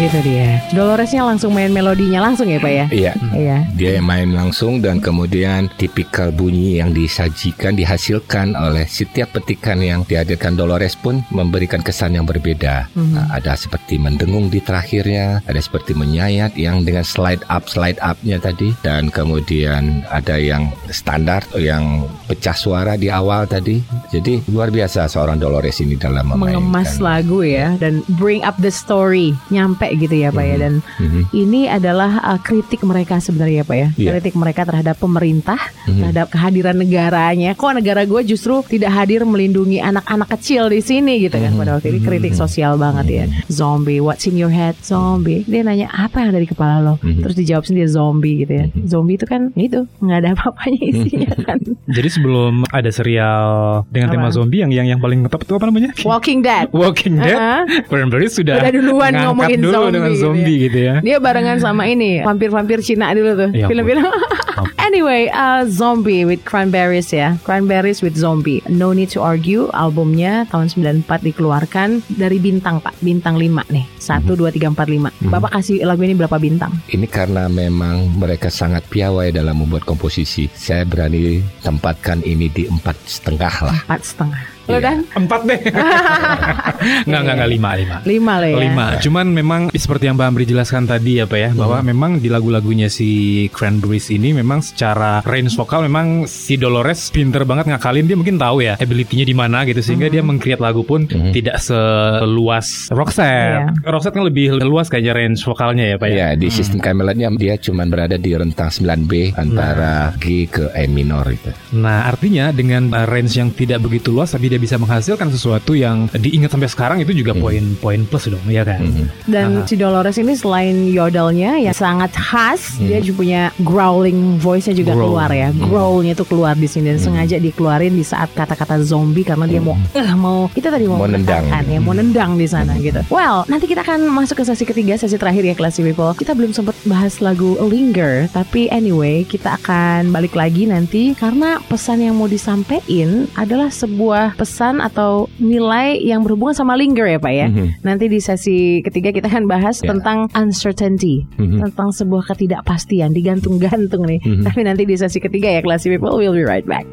S1: itu dia. Doloresnya langsung main melodinya langsung ya Pak ya?
S2: Iya.
S1: Iya.
S2: Dia yang main langsung dan kemudian tipikal bunyi yang disajikan dihasilkan oleh setiap petikan yang dihadirkan Dolores pun memberikan kesan yang berbeda.
S1: Mhm.
S2: Nah, ada seperti mendengung di terakhirnya, ada seperti menyayat yang dengan slide up slide upnya tadi dan kemudian ada yang standar yang pecah suara di awal tadi. Jadi luar biasa seorang Dolores ini dalam memainkan.
S1: mengemas lagu ya dan bring up the story nyampe gitu ya pak ya. Dan
S2: Mhm.
S1: ini adalah uh, kritik mereka sebenarnya pak ya.
S2: Iya.
S1: kritik mereka terhadap pemerintah
S2: Mhm.
S1: terhadap kehadiran negaranya. Kok negara gue justru tidak hadir melindungi anak-anak kecil di sini gitu kan? Pada waktu itu kritik sosial banget ya. Zombie what's in your head? Zombie. Dia nanya apa yang ada di kepala lo?
S2: Mhm.
S1: terus dijawab sendiri zombie gitu ya. Zombie itu kan itu nggak ada apa-apanya isinya kan. [laughs]
S3: Jadi sebelum ada serial dengan tema
S1: Apa?
S3: zombie yang yang yang paling ngetop itu apa namanya?
S1: Walking Dead.
S3: Walking Dead.
S1: Uh-huh.
S3: Cranberries sudah
S1: Udah duluan ngomongin
S3: dulu.
S1: zombie
S3: dengan
S1: gitu
S3: zombie gitu ya.
S1: Dia barengan sama ini vampir-vampir Cina dulu tuh
S3: Ya
S1: film-film. [laughs] anyway, uh, Zombie with Cranberries ya. Cranberries with Zombie. No Need to Argue albumnya tahun 94 dikeluarkan dari bintang Pak. Bintang 5 nih. 1 2 3 4 5. Bapak kasih lagu ini berapa bintang?
S2: Ini karena memang mereka sangat piawai dalam membuat komposisi. Saya berani tempatkan ini di empat setengah lah.
S1: Empat setengah. Lo
S2: Iya.
S1: dan
S3: Empat deh. [laughs] Enggak, enggak, enggak, lima, lima.
S1: lima lah ya.
S3: Lima. Cuman memang seperti yang Mbak Amri jelaskan tadi ya Pak ya, bahwa memang di lagu-lagunya si Cranberries ini memang secara range vokal memang si Dolores pinter banget ngakalin dia mungkin tahu ya ability-nya di mana gitu sehingga dia mengcreate lagu pun tidak seluas Roxette. Roxette kan lebih luas kayaknya range vokalnya ya Pak ya.
S2: Ya, di sistem Camelotnya dia cuma berada di rentang 9B antara G ke E minor itu.
S3: Nah, artinya dengan uh, range yang tidak begitu luas tapi dia tidak bisa menghasilkan sesuatu yang diingat sampai sekarang itu juga poin-poin plus dong ya kan.
S2: Mhm.
S1: Dan
S3: Aha.
S1: si Dolores ini selain yodelnya yang sangat khas, dia juga punya growling voice-nya juga
S3: Growl.
S1: keluar ya. Growlnya itu keluar di sini dan sengaja dikeluarin di saat kata-kata zombie karena dia mau eh mau itu tadi mau
S2: Mau nendang.
S1: ya mau nendang di sana gitu. Well, nanti kita akan masuk ke sesi ketiga, sesi terakhir ya Classy People. Kita belum sempat bahas lagu Linger, tapi anyway kita akan balik lagi nanti karena pesan yang mau disampaikan adalah sebuah pesan atau nilai yang berhubungan sama Linger ya Pak ya.
S2: Mhm.
S1: Nanti di sesi ketiga kita akan bahas
S2: Ya.
S1: tentang uncertainty,
S2: Mhm.
S1: tentang sebuah ketidakpastian, digantung-gantung nih.
S2: Mhm.
S1: Tapi nanti di sesi ketiga ya Classy People, we'll be right back.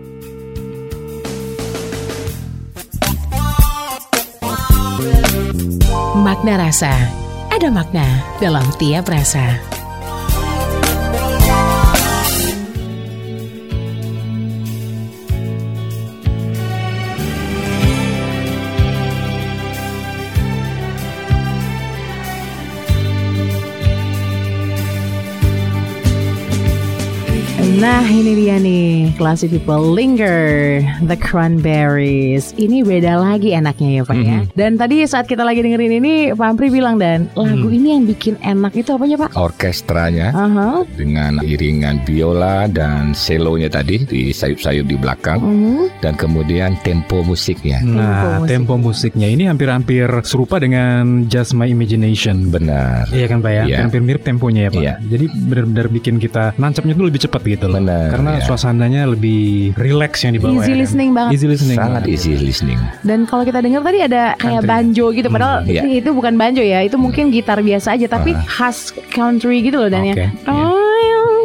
S1: Makna rasa, ada makna dalam tiap rasa. Nah ini dia nih Classy People Linger The Cranberries Ini beda lagi enaknya ya Pak ya Dan tadi saat kita lagi dengerin ini Pak Ampri bilang dan Lagu ini yang bikin enak itu apanya Pak?
S2: Orkestranya
S1: Aha.
S2: dengan iringan biola dan selonya tadi di sayup-sayup di belakang
S1: Mhm.
S2: dan kemudian tempo musiknya.
S3: Nah,
S1: musik.
S3: tempo musiknya ini hampir-hampir serupa dengan Just My Imagination.
S2: Benar.
S3: Iya kan Pak ya?
S2: Iya.
S3: Hampir mirip temponya ya Pak.
S2: Iya.
S3: Jadi benar-benar bikin kita nancapnya tuh lebih cepat gitu loh.
S2: Benar,
S3: Karena
S2: iya.
S3: suasananya lebih relax yang dibawa.
S1: Easy
S3: ya kan?
S1: listening banget
S3: Easy listening.
S2: Sangat
S3: banget.
S2: easy listening.
S1: Dan kalau kita dengar tadi ada kayak
S3: Country.
S1: banjo gitu Padahal
S2: Hmm, iya.
S1: itu bukan banjo ya Itu mungkin gitar biasa aja Tapi khas country gitu loh Dan
S3: Oke,
S1: yang
S3: iya.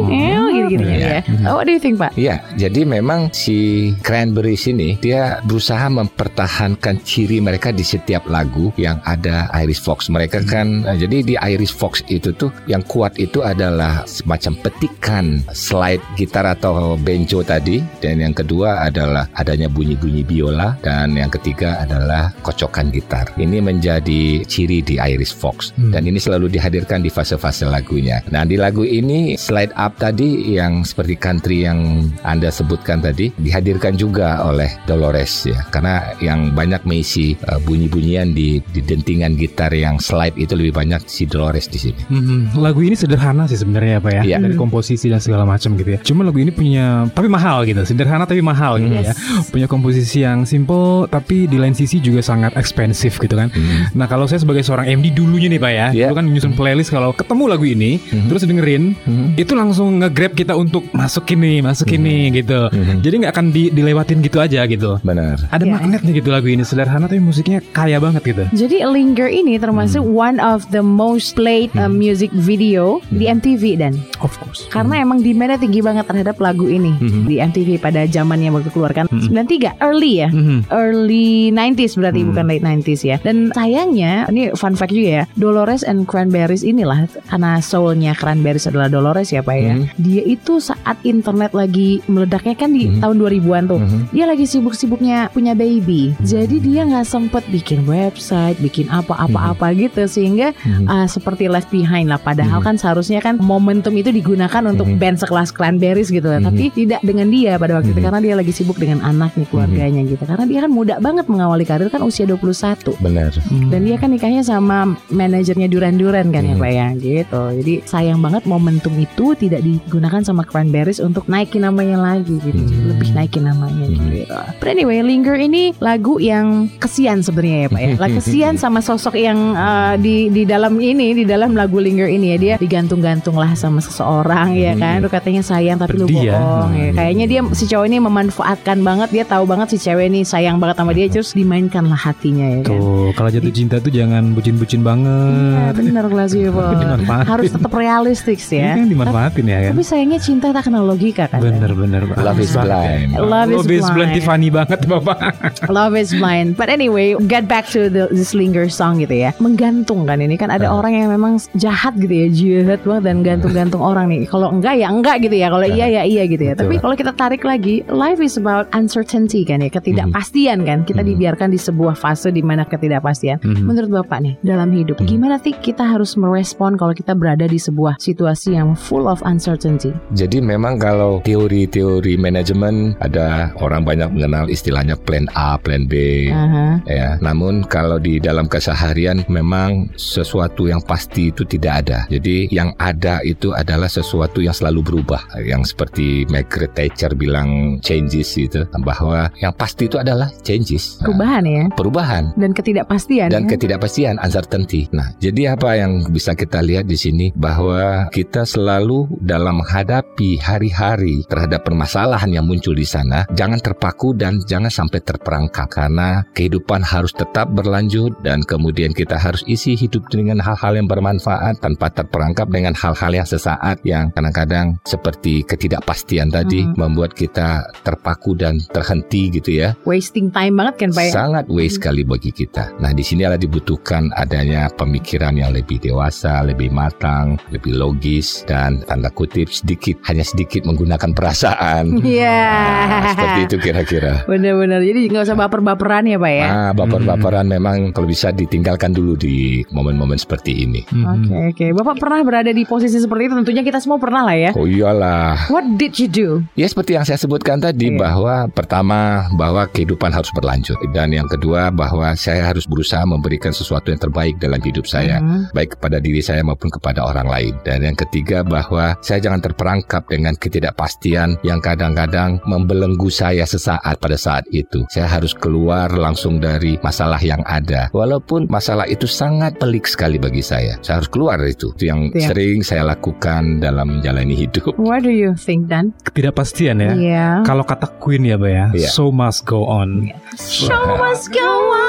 S1: Oh, gitu-gitu
S2: Iya.
S1: ya Oh, What do you think Pak?
S2: Iya, jadi memang si Cranberries ini dia berusaha mempertahankan ciri mereka di setiap lagu yang ada Irish Fox. Mereka kan eh, jadi di Irish Fox itu tuh yang kuat itu adalah semacam petikan slide gitar atau banjo tadi dan yang kedua adalah adanya bunyi-bunyi biola dan yang ketiga adalah kocokan gitar. Ini menjadi ciri di Irish Fox
S3: Hmm.
S2: dan ini selalu dihadirkan di fase-fase lagunya. Nah, di lagu ini slide up tadi yang seperti country yang Anda sebutkan tadi dihadirkan juga oleh Dolores ya. Karena yang banyak mengisi uh, bunyi-bunyian di, di dentingan gitar yang slide itu lebih banyak si Dolores di sini.
S3: Mhm. Lagu ini sederhana sih sebenarnya ya Pak ya
S2: Iya.
S3: Dari komposisi dan segala macam gitu ya Cuma lagu ini punya Tapi mahal gitu Sederhana tapi mahal gitu ya Punya komposisi yang simple Tapi di lain sisi juga sangat expensive gitu kan
S2: Hmm.
S3: Nah kalau saya sebagai seorang MD dulunya nih Pak ya
S2: Iya.
S3: Dulu kan nyusun playlist Kalau ketemu lagu ini Terus dengerin
S2: Mhm.
S3: Itu langsung nge-grab kita untuk Masukin nih Masukin nih gitu.
S2: Mhm.
S3: Jadi nggak akan di- dilewatin gitu aja gitu.
S2: Benar.
S3: Ada
S1: Iya.
S3: magnetnya gitu lagu ini Sederhana tapi musiknya kaya banget gitu.
S1: Jadi Linger ini termasuk one of the most played uh, music video di MTV dan.
S3: Of course.
S1: Karena emang demandnya tinggi banget terhadap lagu ini
S3: Mhm.
S1: di MTV pada zamannya waktu keluar kan 93 early ya?
S3: Mhm.
S1: early 90s berarti
S3: Hmm.
S1: bukan late 90s ya. Dan sayangnya ini fun fact juga ya Dolores and Cranberries inilah karena soulnya Cranberries adalah Dolores ya pak ya
S2: Hmm.
S1: dia itu saat internet lagi meledaknya kan di
S2: Hmm.
S1: tahun 2000-an tuh
S2: Mhm.
S1: dia lagi sibuk-sibuknya punya baby jadi dia nggak sempet bikin website bikin apa-apa-apa gitu sehingga
S2: Mhm.
S1: uh, seperti left behind lah padahal
S2: Mhm.
S1: kan seharusnya kan momentum itu digunakan untuk
S2: Mhm.
S1: band sekelas Cranberries gitu
S2: Mhm.
S1: tapi tidak dengan dia pada waktu itu
S2: Mhm.
S1: karena dia lagi sibuk dengan anaknya keluarganya gitu karena dia kan muda banget mengawali karir kan usia 21
S2: Benar.
S1: dan dia kan nikahnya sama manajernya Duran Duran kan ya
S2: Mhm.
S1: Pak ya gitu jadi sayang banget momentum itu tidak digunakan sama Cranberries untuk naikin namanya lagi gitu
S2: Mhm.
S1: lebih naikin namanya
S2: Mhm.
S1: gitu but anyway Linger ini lagu yang kesian sebenarnya ya Pak ya lah kesian [laughs] sama sosok yang uh, di di dalam ini di dalam lagu Linger ini ya dia digantung-gantung lah sama seseorang ya kan lu katanya sayang tapi lu
S3: ya.
S1: bohong ya. kayaknya dia si cowok ini memanfaatkan banget dia tahu banget si cewek ini sayang banget sama dia terus dimainkan lah hatinya ya kan
S3: Tuh, kalau jatuh cinta tuh jangan bucin-bucin
S1: Iya
S3: banget.
S1: bener kelas [laughs]
S3: Dimanfaatin.
S1: Harus tetap realistik
S3: Ini
S1: ya
S3: kan dimanfaatin ya kan.
S1: Tapi sayangnya cinta tak kenal logika kan?
S3: Bener-bener.
S2: Love is blind.
S1: Love is blind.
S3: blind. Tiffany banget Bapak. [laughs]
S1: Love is blind. But anyway Get back to the, this linger song gitu ya. Menggantung kan ini. Kan ada orang yang memang jahat gitu ya. Jahat banget dan gantung-gantung orang nih. Kalau enggak ya enggak gitu ya. Kalau iya ya iya gitu ya. Tapi kalau kita tarik lagi Life is about uncertainty kan ya. Ketidakpastian kan. Kita dibiarkan di sebuah fase di mana ketidakpastian.
S3: Mhm.
S1: Menurut Bapak nih Dalam hidup Gimana sih kita harus merespon Kalau kita berada di sebuah situasi yang full of uncertainty
S2: Jadi memang kalau teori-teori manajemen ada orang banyak mengenal istilahnya plan A, plan B.
S1: Aha.
S2: Ya, namun kalau di dalam keseharian memang sesuatu yang pasti itu tidak ada. Jadi yang ada itu adalah sesuatu yang selalu berubah. Yang seperti Margaret Thatcher bilang changes itu bahwa yang pasti itu adalah changes. Nah,
S1: Perubahan ya.
S2: perubahan
S1: Dan ketidakpastian.
S2: dan
S1: ya.
S2: ketidakpastian uncertainty. Nah, jadi apa yang bisa kita lihat di sini bahwa kita selalu dalam menghadapi hari-hari terhadap permasalahan yang muncul di sana, jangan terpaku dan jangan sampai terperangkap karena kehidupan harus tetap berlanjut dan kemudian kita harus isi hidup dengan hal-hal yang bermanfaat tanpa terperangkap dengan hal-hal yang sesaat yang kadang-kadang seperti ketidakpastian tadi
S1: Hmm.
S2: membuat kita terpaku dan terhenti gitu ya.
S1: Wasting time banget kan Pak ya.
S2: Sangat waste sekali bagi kita. Nah, di sini adalah dibutuhkan adanya pemikiran yang lebih dewasa, lebih matang, lebih logis dan tanda kutip sedikit hanya sedikit menggunakan perasaan.
S1: Iya.
S2: Nah, seperti itu kira-kira.
S1: Bener-bener. Jadi nggak usah baper-baperan ya Pak ya.
S2: Nah, baper-baperan memang kalau bisa ditinggalkan dulu di momen-momen seperti ini.
S3: Mhm.
S1: Oke oke. Bapak pernah berada di posisi seperti itu? Tentunya kita semua pernah lah ya.
S2: Oh iyalah.
S1: What did you do?
S2: Ya seperti yang saya sebutkan tadi
S1: Iya.
S2: bahwa pertama bahwa kehidupan harus berlanjut dan yang kedua bahwa saya harus berusaha memberikan sesuatu yang terbaik dalam hidup saya
S1: Hmm.
S2: baik kepada diri saya maupun kepada orang lain. Dan yang ketiga bahwa saya jangan terperangkap dengan ketidakpastian yang kadang-kadang membelenggu saya sesaat pada saat itu. Saya harus keluar langsung dari masalah yang ada. Walaupun masalah itu sangat pelik sekali bagi saya. Saya harus keluar dari itu. Itu yang
S1: Iya.
S2: sering saya lakukan dalam menjalani hidup.
S1: What do you think Dan?
S3: Ketidakpastian ya.
S1: Iya.
S3: Kalau kata Queen ya, Mbak ya,
S2: Iya.
S3: so must go on.
S1: Show must go on.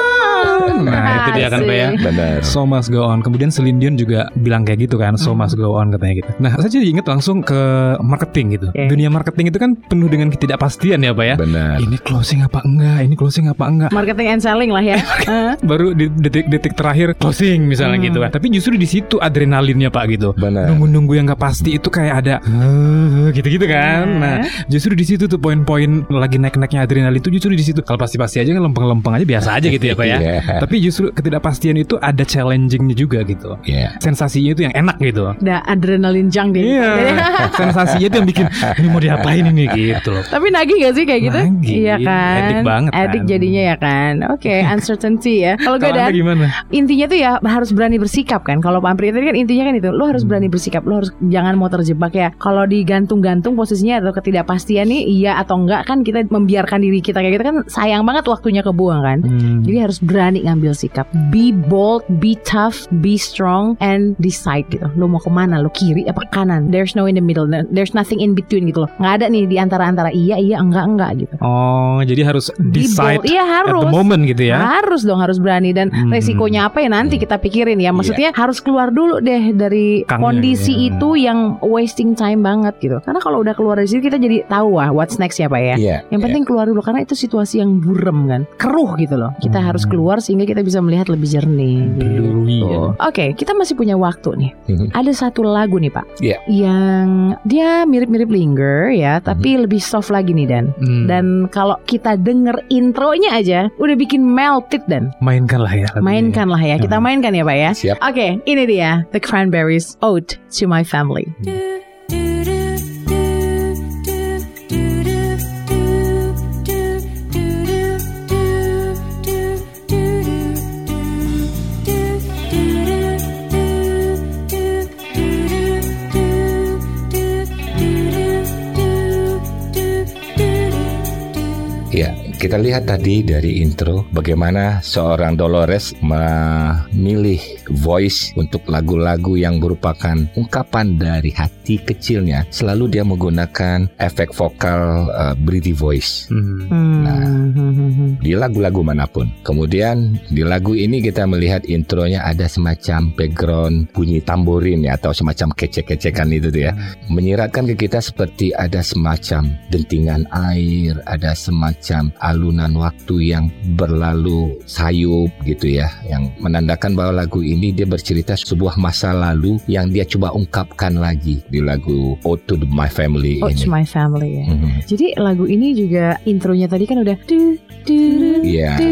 S3: Nah, itu dia kan, Pak ya.
S2: Benar.
S3: So must go on. Kemudian Celine Dion juga bilang kayak gitu kan, so
S1: Hmm.
S3: must go on katanya gitu. Nah, saya jadi ingat langsung ke marketing gitu.
S1: Oke.
S3: Dunia marketing itu kan penuh dengan ketidakpastian ya, Pak ya.
S2: Benar.
S3: Ini closing apa enggak? Ini closing apa enggak?
S1: Marketing and selling lah ya. [laughs]
S3: Baru di detik-detik terakhir closing misalnya
S1: Hmm.
S3: gitu kan. Tapi justru di situ adrenalinnya Pak gitu.
S2: Benar.
S3: Nunggu-nunggu yang nggak pasti itu kayak ada "Eh," gitu-gitu kan.
S1: Nah.
S3: Nah, justru di situ tuh poin-poin lagi naik-naiknya adrenalin itu justru di situ. Kalau pasti-pasti aja kan lempeng-lempeng aja biasa aja gitu ya, Pak ya.
S2: Iya.
S3: Tapi justru ketidakpastian itu ada challengingnya juga gitu.
S2: Iya.
S3: Sensasinya itu yang enak gitu.
S1: Ada adrenalin jang deh.
S3: Iya, [laughs] sensasinya itu yang bikin ini mau diapain ini gitu loh.
S1: Tapi nagih gak sih kayak gitu?
S3: Nagih.
S1: Iya kan.
S3: Edik banget kan.
S1: Edik jadinya ya kan. Oke, uncertainty ya. Kalau gue ada
S3: gimana?
S1: intinya tuh ya harus berani bersikap kan. Kalau Pak Ampri tadi kan intinya kan itu, lo harus berani bersikap, lo harus jangan mau terjebak ya. Kalau digantung-gantung posisinya atau ketidakpastian nih iya atau enggak kan kita membiarkan diri kita kayak gitu kan sayang banget waktunya kebuang kan.
S3: Hmm.
S1: Jadi harus berani ngambil sikap. Be bold, be tough, be strong, and decide gitu. Lo mau ke mana? Lo kiri apa kanan? There's no in the middle. There's nothing in between gitu loh. Nggak ada nih di antara-antara iya iya enggak enggak gitu.
S3: Oh, jadi harus
S1: Be
S3: decide
S1: bold. Iya
S3: at
S1: harus.
S3: the moment gitu ya.
S1: Harus dong harus berani dan
S3: Hmm.
S1: resikonya apa ya nanti kita pikirin ya. Maksudnya harus keluar dulu deh dari
S3: Kangnya,
S1: kondisi
S3: iya.
S1: itu yang wasting time banget gitu. Karena kalau udah keluar dari situ kita jadi tahu ah what's next ya Pak ya.
S2: Iya.
S1: Yang penting keluar dulu karena itu situasi yang burem kan, keruh gitu loh. Kita
S3: Hmm.
S1: harus keluar sehingga kita bisa melihat lebih jernih. Gitu.
S3: ya.
S1: Oke, kita masih punya waktu nih.
S2: Mhm.
S1: Ada satu lagu nih Pak,
S2: Iya.
S1: yang dia mirip-mirip Linger ya, tapi lebih soft lagi nih Dan.
S3: Hmm.
S1: Dan kalau kita denger intronya aja, udah bikin melted Dan.
S3: mainkan lah ya. lagunya.
S1: Mainkan lah ya, kita
S3: Hmm.
S1: mainkan ya Pak ya. Oke, ini dia The Cranberries Ode to My Family.
S2: Ya, kita lihat tadi dari intro bagaimana seorang Dolores memilih voice untuk lagu-lagu yang merupakan ungkapan dari hati kecilnya. Selalu dia menggunakan efek vokal uh, breathy voice
S3: Hmm.
S1: Hmm,
S2: Nah.
S1: hmm, hmm, hmm.
S2: di lagu-lagu mana pun. Kemudian di lagu ini kita melihat intronya ada semacam background bunyi tamborin ya atau semacam kecek-kecekan itu tuh ya. Menyiratkan ke kita seperti ada semacam dentingan air, ada semacam alunan waktu yang berlalu sayup gitu ya, yang menandakan bahwa lagu ini dia bercerita sebuah masa lalu yang dia coba ungkapkan lagi di lagu Ode to My Family
S1: Ode
S2: ini.
S1: to My Family ya.
S2: Mhm.
S1: Jadi lagu ini juga intronya tadi kan udah du, du, du,
S2: Iya.
S1: du,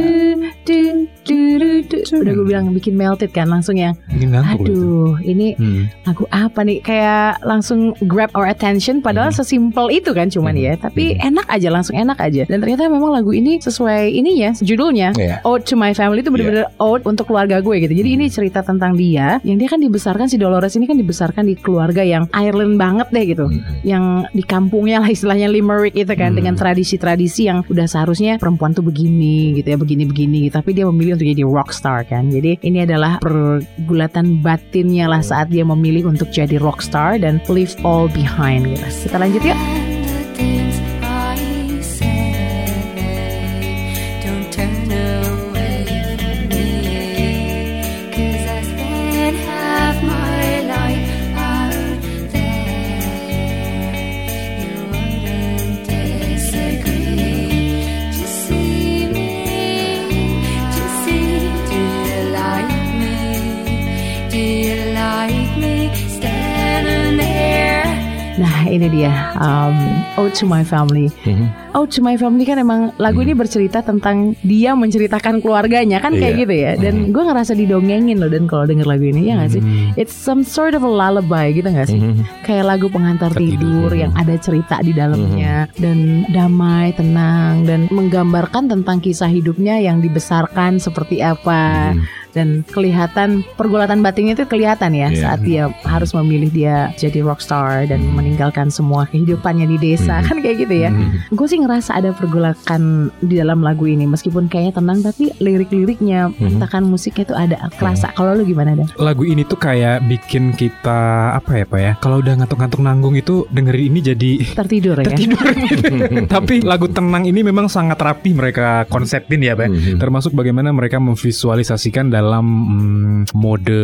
S1: du, du, du, du. udah gue bilang bikin melted kan langsung yang
S3: itu.
S1: aduh ini
S3: Hmm.
S1: lagu apa nih kayak langsung grab our attention padahal sesimpel itu kan cuman ya tapi enak aja langsung enak aja dan ternyata memang lagu ini sesuai ininya judulnya.
S2: Iya.
S1: Ode to my family itu bener-bener ode untuk keluarga gue gitu. Jadi ini cerita tentang dia yang dia kan dibesarkan si Dolores ini kan dibesarkan di keluarga yang Ireland banget deh gitu. Yang di kampungnya lah istilahnya Limerick itu kan dengan tradisi-tradisi yang udah seharusnya perempuan tuh begini gitu ya begini-begini gitu. tapi dia memilih untuk jadi rockstar kan. Jadi ini adalah pergulatan batinnya lah saat dia memilih untuk jadi rockstar dan leave all behind gitu. kita lanjut yuk Nah ini dia um, Ode to My Family
S2: Mhm.
S1: Ode to My Family kan emang lagu ini bercerita tentang dia menceritakan keluarganya kan kayak
S2: Iya.
S1: gitu ya. Dan gue ngerasa didongengin loh dan kalau denger lagu ini ya gak sih? It's some sort of a lullaby gitu gak sih? Kayak lagu pengantar tidur yang ada cerita di dalamnya Dan damai, tenang Dan menggambarkan tentang kisah hidupnya yang dibesarkan seperti apa. Dan kelihatan pergulatan batinnya itu kelihatan ya
S2: Iya.
S1: saat dia harus memilih dia jadi rockstar dan meninggalkan semua kehidupannya di desa kan kayak gitu ya. Gue sih ngerasa ada pergolakan di dalam lagu ini meskipun kayaknya tenang tapi lirik-liriknya pentakan musiknya tuh ada kerasa. Kalau lu gimana dan?
S3: Lagu ini tuh kayak bikin kita apa ya pak ya? Kalau udah ngantuk-ngantuk nanggung itu dengerin ini jadi
S1: Tertidur ya.
S3: tertidur. [laughs] [laughs] Tapi lagu tenang ini memang sangat rapi mereka konsepin ya pak.
S2: Mhm.
S3: Termasuk bagaimana mereka memvisualisasikan dalam mm, mode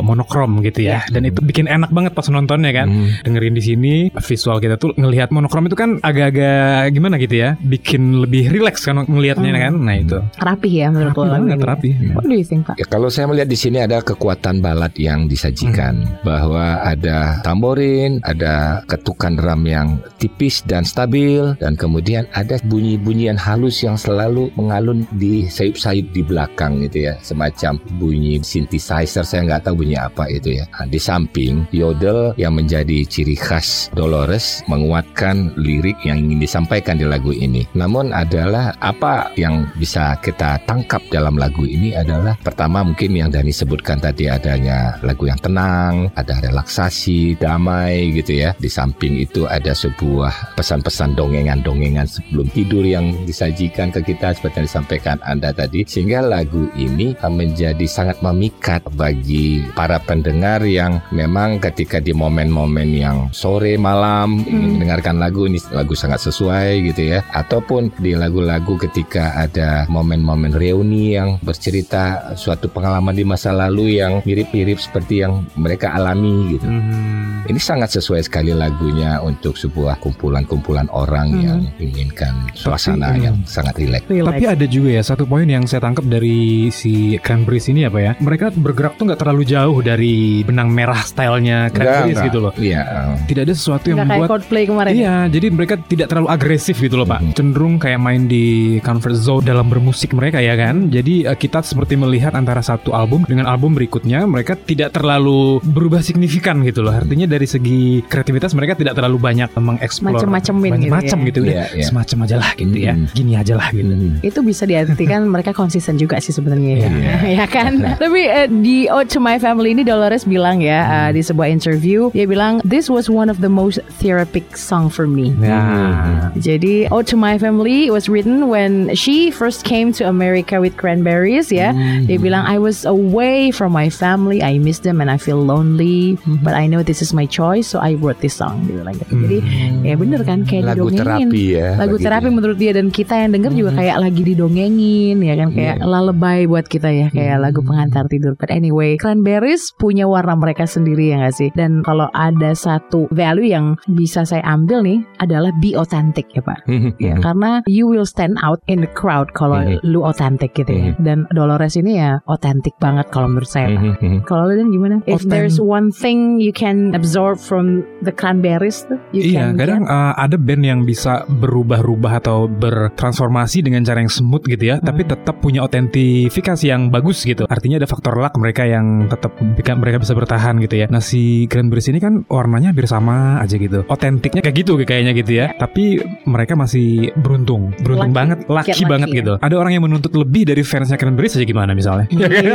S3: monokrom gitu ya. Dan itu bikin enak banget pas nontonnya kan.
S2: Mhm.
S3: Dengerin di sini visual kita tuh ngelihat monokrom itu kan agak-agak gimana gitu ya. Bikin lebih rileks kan ngelihatnya
S1: Hmm.
S3: kan. Nah itu.
S1: Rapi ya menurut
S3: Rapi
S1: lo
S3: banget,
S1: ini.
S3: rapi.
S1: What do you think Pak?
S2: Ya, kalau saya melihat di sini ada kekuatan balad yang disajikan bahwa ada tamborin, ada ketukan drum yang tipis dan stabil dan kemudian ada bunyi-bunyian halus yang selalu mengalun di sayup-sayup di belakang gitu ya, semacam bunyi synthesizer saya nggak tahu bunyi apa itu ya. Nah, di samping yodel yang menjadi ciri khas Dolores menguatkan lirik yang ingin disampaikan di lagu ini. Namun adalah apa yang bisa kita tangkap dalam lagu ini adalah pertama mungkin yang Dani sebutkan tadi adanya lagu yang tenang, ada relaksasi, damai gitu ya. Di samping itu ada sebuah pesan-pesan dongengan-dongengan sebelum tidur yang disajikan ke kita seperti yang disampaikan Anda tadi sehingga lagu ini menjadi sangat memikat bagi para pendengar yang memang ketika di momen-momen yang sore malam ingin mendengarkan lagu ini lagu sangat sesuai gitu ya ataupun di lagu-lagu ketika ada momen-momen reuni yang bercerita suatu pengalaman di masa lalu yang mirip-mirip seperti yang mereka alami gitu.
S3: Hmm.
S2: Ini sangat sesuai sekali lagunya untuk sebuah kumpulan-kumpulan orang yang inginkan suasana
S3: hmm.
S2: yang sangat rileks.
S1: Relax.
S3: Tapi ada juga ya satu poin yang saya tangkap dari si Cranberries ini apa ya? Mereka bergerak tuh nggak terlalu jauh dari benang merah stylenya Cranberries gitu loh.
S2: Iya.
S3: Tidak ada sesuatu yang
S1: Nggak
S3: membuat
S1: Coldplay kemarin. ya?
S3: Iya, jadi mereka tidak terlalu agresif gitu loh, Pak.
S2: Mhm.
S3: Cenderung kayak main di comfort zone dalam bermusik mereka ya kan. Jadi eh, kita seperti melihat antara satu album dengan album berikutnya mereka tidak terlalu berubah signifikan gitu loh. Artinya dari segi kreativitas mereka tidak terlalu banyak mengeksplor
S1: Macem-macemin gitu
S3: macam
S1: ya.
S3: gitu, ya.
S2: Iya, iya.
S3: Semacam aja lah gitu ya.
S2: Mhm.
S3: Gini aja lah gitu.
S2: hmm.
S1: itu bisa diartikan [laughs] mereka konsisten juga sih sebenarnya ya,
S2: Iya. [laughs]
S1: ya kan. Tapi eh, di Ode to My Family ini Dolores bilang ya eh, di sebuah interview dia bilang this was one of the most therapeutic song for me.
S3: Ya.
S1: Jadi Ode to My Family was written when she first came to America with Cranberries ya. Dia bilang I was away from my family, I miss them and I feel lonely, but I know this is my choice so I wrote this song. Dia bilang gitu. Jadi ya bener kan kayak
S2: Lagu
S1: didongengin.
S2: terapi ya,
S1: Lagu terapi
S2: dia.
S1: menurut dia dan kita yang denger juga kayak lagi didongengin ya kan kayak lullaby buat kita ya kayak lagu pengantar tidur. But anyway, Cranberries punya warna mereka sendiri ya gak sih? Dan kalau ada satu value yang bisa saya ambil nih adalah be authentic ya Pak. Ya, karena you will stand out in the crowd kalau lu otentik gitu ya. Dan Dolores ini ya otentik banget kalau menurut saya. Pak. Kalau lu Dan gimana? If
S3: Oten-
S1: there's one thing you can absorb from the cranberries tuh, you
S3: Iya,
S1: can
S3: kadang
S1: get.
S3: uh, ada band yang bisa berubah-ubah atau bertransformasi dengan cara yang smooth gitu ya, tapi tetap punya otentifikasi yang bagus gitu. Artinya ada faktor luck mereka yang tetap mereka bisa bertahan gitu ya. Nah si Cranberries ini kan warnanya hampir sama aja gitu. Otentiknya kayak gitu kayaknya gitu ya. Tapi mereka masih beruntung, beruntung
S1: Lucky.
S3: banget, lucky banget
S1: ya.
S3: gitu. Ada orang yang menuntut lebih dari fansnya Cranberries aja gimana misalnya? [laughs]
S1: Iya, iya,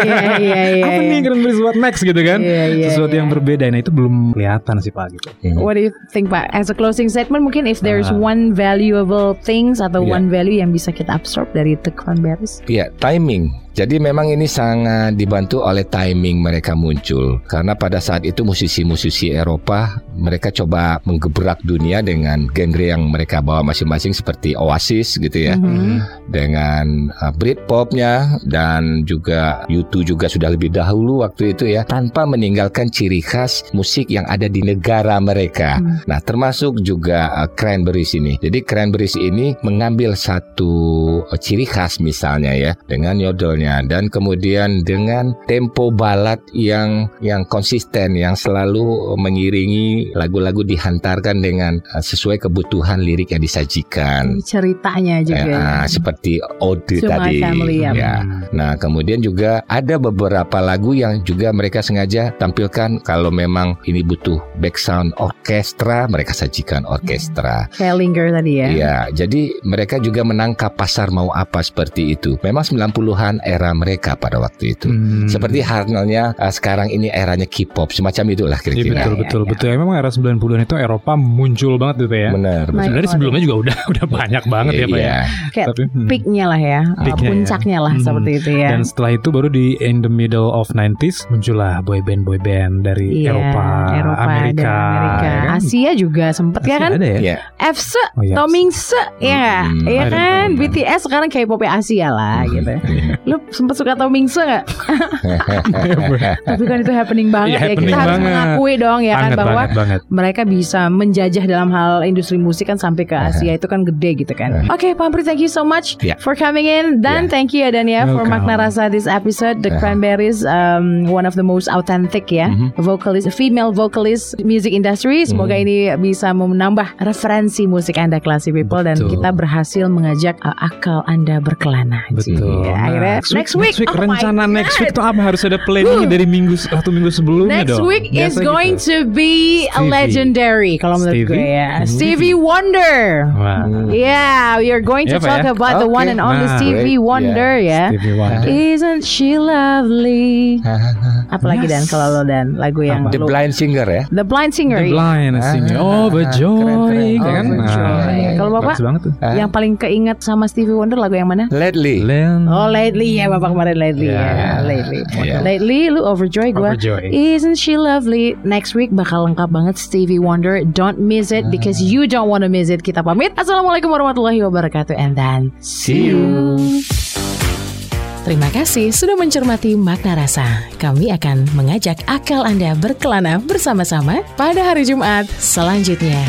S1: iya.
S3: Apa
S1: iya.
S3: nih Cranberries what next gitu kan?
S1: Iya, iya,
S3: Sesuatu
S1: iya.
S3: yang berbeda. Nah itu belum kelihatan sih pak gitu.
S1: What do you think Pak? As a closing statement mungkin if there's
S3: Ah.
S1: one valuable things atau
S2: Iya.
S1: one value yang bisa kita absorb dari The Cranberries.
S2: Iya, timing. Jadi memang ini sangat dibantu oleh timing mereka muncul karena pada saat itu musisi-musisi Eropa mereka coba menggebrak dunia dengan genre yang mereka bawa masing-masing seperti Oasis gitu ya.
S1: Mhm.
S2: dengan uh, Britpopnya dan juga U2 juga sudah lebih dahulu waktu itu ya tanpa meninggalkan ciri khas musik yang ada di negara mereka.
S1: Hmm.
S2: Nah, termasuk juga uh, Cranberries ini. Jadi Cranberries ini mengambil satu uh, ciri khas misalnya ya dengan yodelnya dan kemudian dengan tempo balad yang yang konsisten yang selalu mengiringi lagu-lagu dihantarkan dengan uh, sesuai kebutuhan lirik yang disajikan.
S1: Ceritanya juga.
S2: Eh, ah, seperti Ode
S1: My
S2: tadi.
S1: Family, ya.
S2: Ya. Nah, kemudian juga ada beberapa lagu yang juga mereka sengaja tampilkan kalau memang ini butuh back sound orkestra, mereka sajikan orkestra.
S1: Kayak Linger tadi ya.
S2: Iya, jadi mereka juga menangkap pasar mau apa seperti itu. Memang 90-an era mereka pada waktu itu.
S3: Hmm.
S2: Seperti halnya uh, sekarang ini eranya K-pop, semacam itulah
S3: Iya
S2: kira-kira.
S3: betul
S1: Iya,
S3: betul
S1: iya.
S3: betul. Memang era 90-an itu Eropa muncul banget gitu ya.
S2: Benar.
S3: Sebenarnya
S1: God.
S3: sebelumnya juga udah [laughs] udah banyak banget ya Pak ya.
S2: Iya.
S1: Kayak
S3: Tapi, hmm.
S1: peaknya lah ya, uh,
S3: Peaknya ya.
S1: puncaknya lah
S3: Hmm.
S1: seperti itu ya.
S3: Dan setelah itu baru di in the middle of 90s muncullah boy band boy band dari
S1: Iya,
S3: Eropa,
S1: Eropa
S3: Amerika,
S1: dan Amerika.
S3: ya kan?
S1: Asia juga sempet ya kan?
S3: Ada ya?
S2: Iya.
S1: EFSE,
S3: Oh, iya.
S1: Tomingse, ya,
S2: Hmm,
S1: iya
S3: ada.
S1: kan?
S2: Hmm.
S1: BTS sekarang K-pop Asia lah gitu. Lu sempet suka Tomingse gak? [laughs] Tapi kan itu happening banget
S3: Iya,
S1: ya.
S3: happening
S1: Kita harus
S3: banget.
S1: mengakui dong ya kan
S3: banget,
S1: bahwa
S3: banget banget.
S1: mereka bisa menjajah dalam hal industri musik kan sampai ke Asia itu kan gede gitu kan. Oke, Pak Ampri, thank you so much
S2: Ya.
S1: for coming in. Dan
S2: Ya.
S1: thank you ya Dan ya for makna rasa this episode. The. Cranberries, um, one of the most authentic ya vocalist, female vocalist music industry. Semoga ini bisa menambah referensi musik Anda classy people dan
S3: Betul.
S1: kita berhasil mengajak uh, akal Anda berkelana.
S3: Betul.
S1: Ya,
S3: Nah,
S1: akhirnya next week, oh my
S3: rencana next week tuh apa harus ada planningnya dari minggu satu minggu sebelumnya
S1: Next
S3: dong.
S1: week is
S3: Biasa
S1: going
S3: gitu.
S1: to be a legendary kalau menurut gue
S3: Stevie?
S1: ya. Stevie Wonder.
S3: Wah.
S1: Yeah, we are going to
S3: Ya, Pak,
S1: talk
S3: ya?
S1: about the
S2: Oke.
S1: one and only
S3: Nah,
S1: Stevie
S2: great.
S1: Wonder ya.
S3: Stevie Wonder.
S1: Isn't she lovely? [laughs] Apalagi dan
S3: Yes.
S1: kalau lo dan lagu yang
S2: The
S1: lo-
S2: Blind Singer ya.
S1: The Blind Singer.
S3: The Blind Singer. Oh, Overjoy.
S2: keren, keren.
S3: Kayak kan?
S1: Overjoy.
S3: Nah,
S1: Kalau Bapak?
S2: Ah.
S1: Yang paling keinget sama Stevie Wonder lagu yang mana?
S2: Lately.
S3: Len.
S1: Oh lately ya bapak kemarin lately
S3: Ya.
S1: ya lately
S2: Ya.
S1: lately lu overjoy gue
S3: Overjoy.
S1: isn't she lovely next week bakal lengkap banget Stevie Wonder don't miss it because you don't want to miss it kita pamit assalamualaikum warahmatullahi wabarakatuh and then see you
S5: Terima kasih sudah mencermati makna rasa. Kami akan mengajak akal Anda berkelana bersama-sama pada hari Jumat selanjutnya.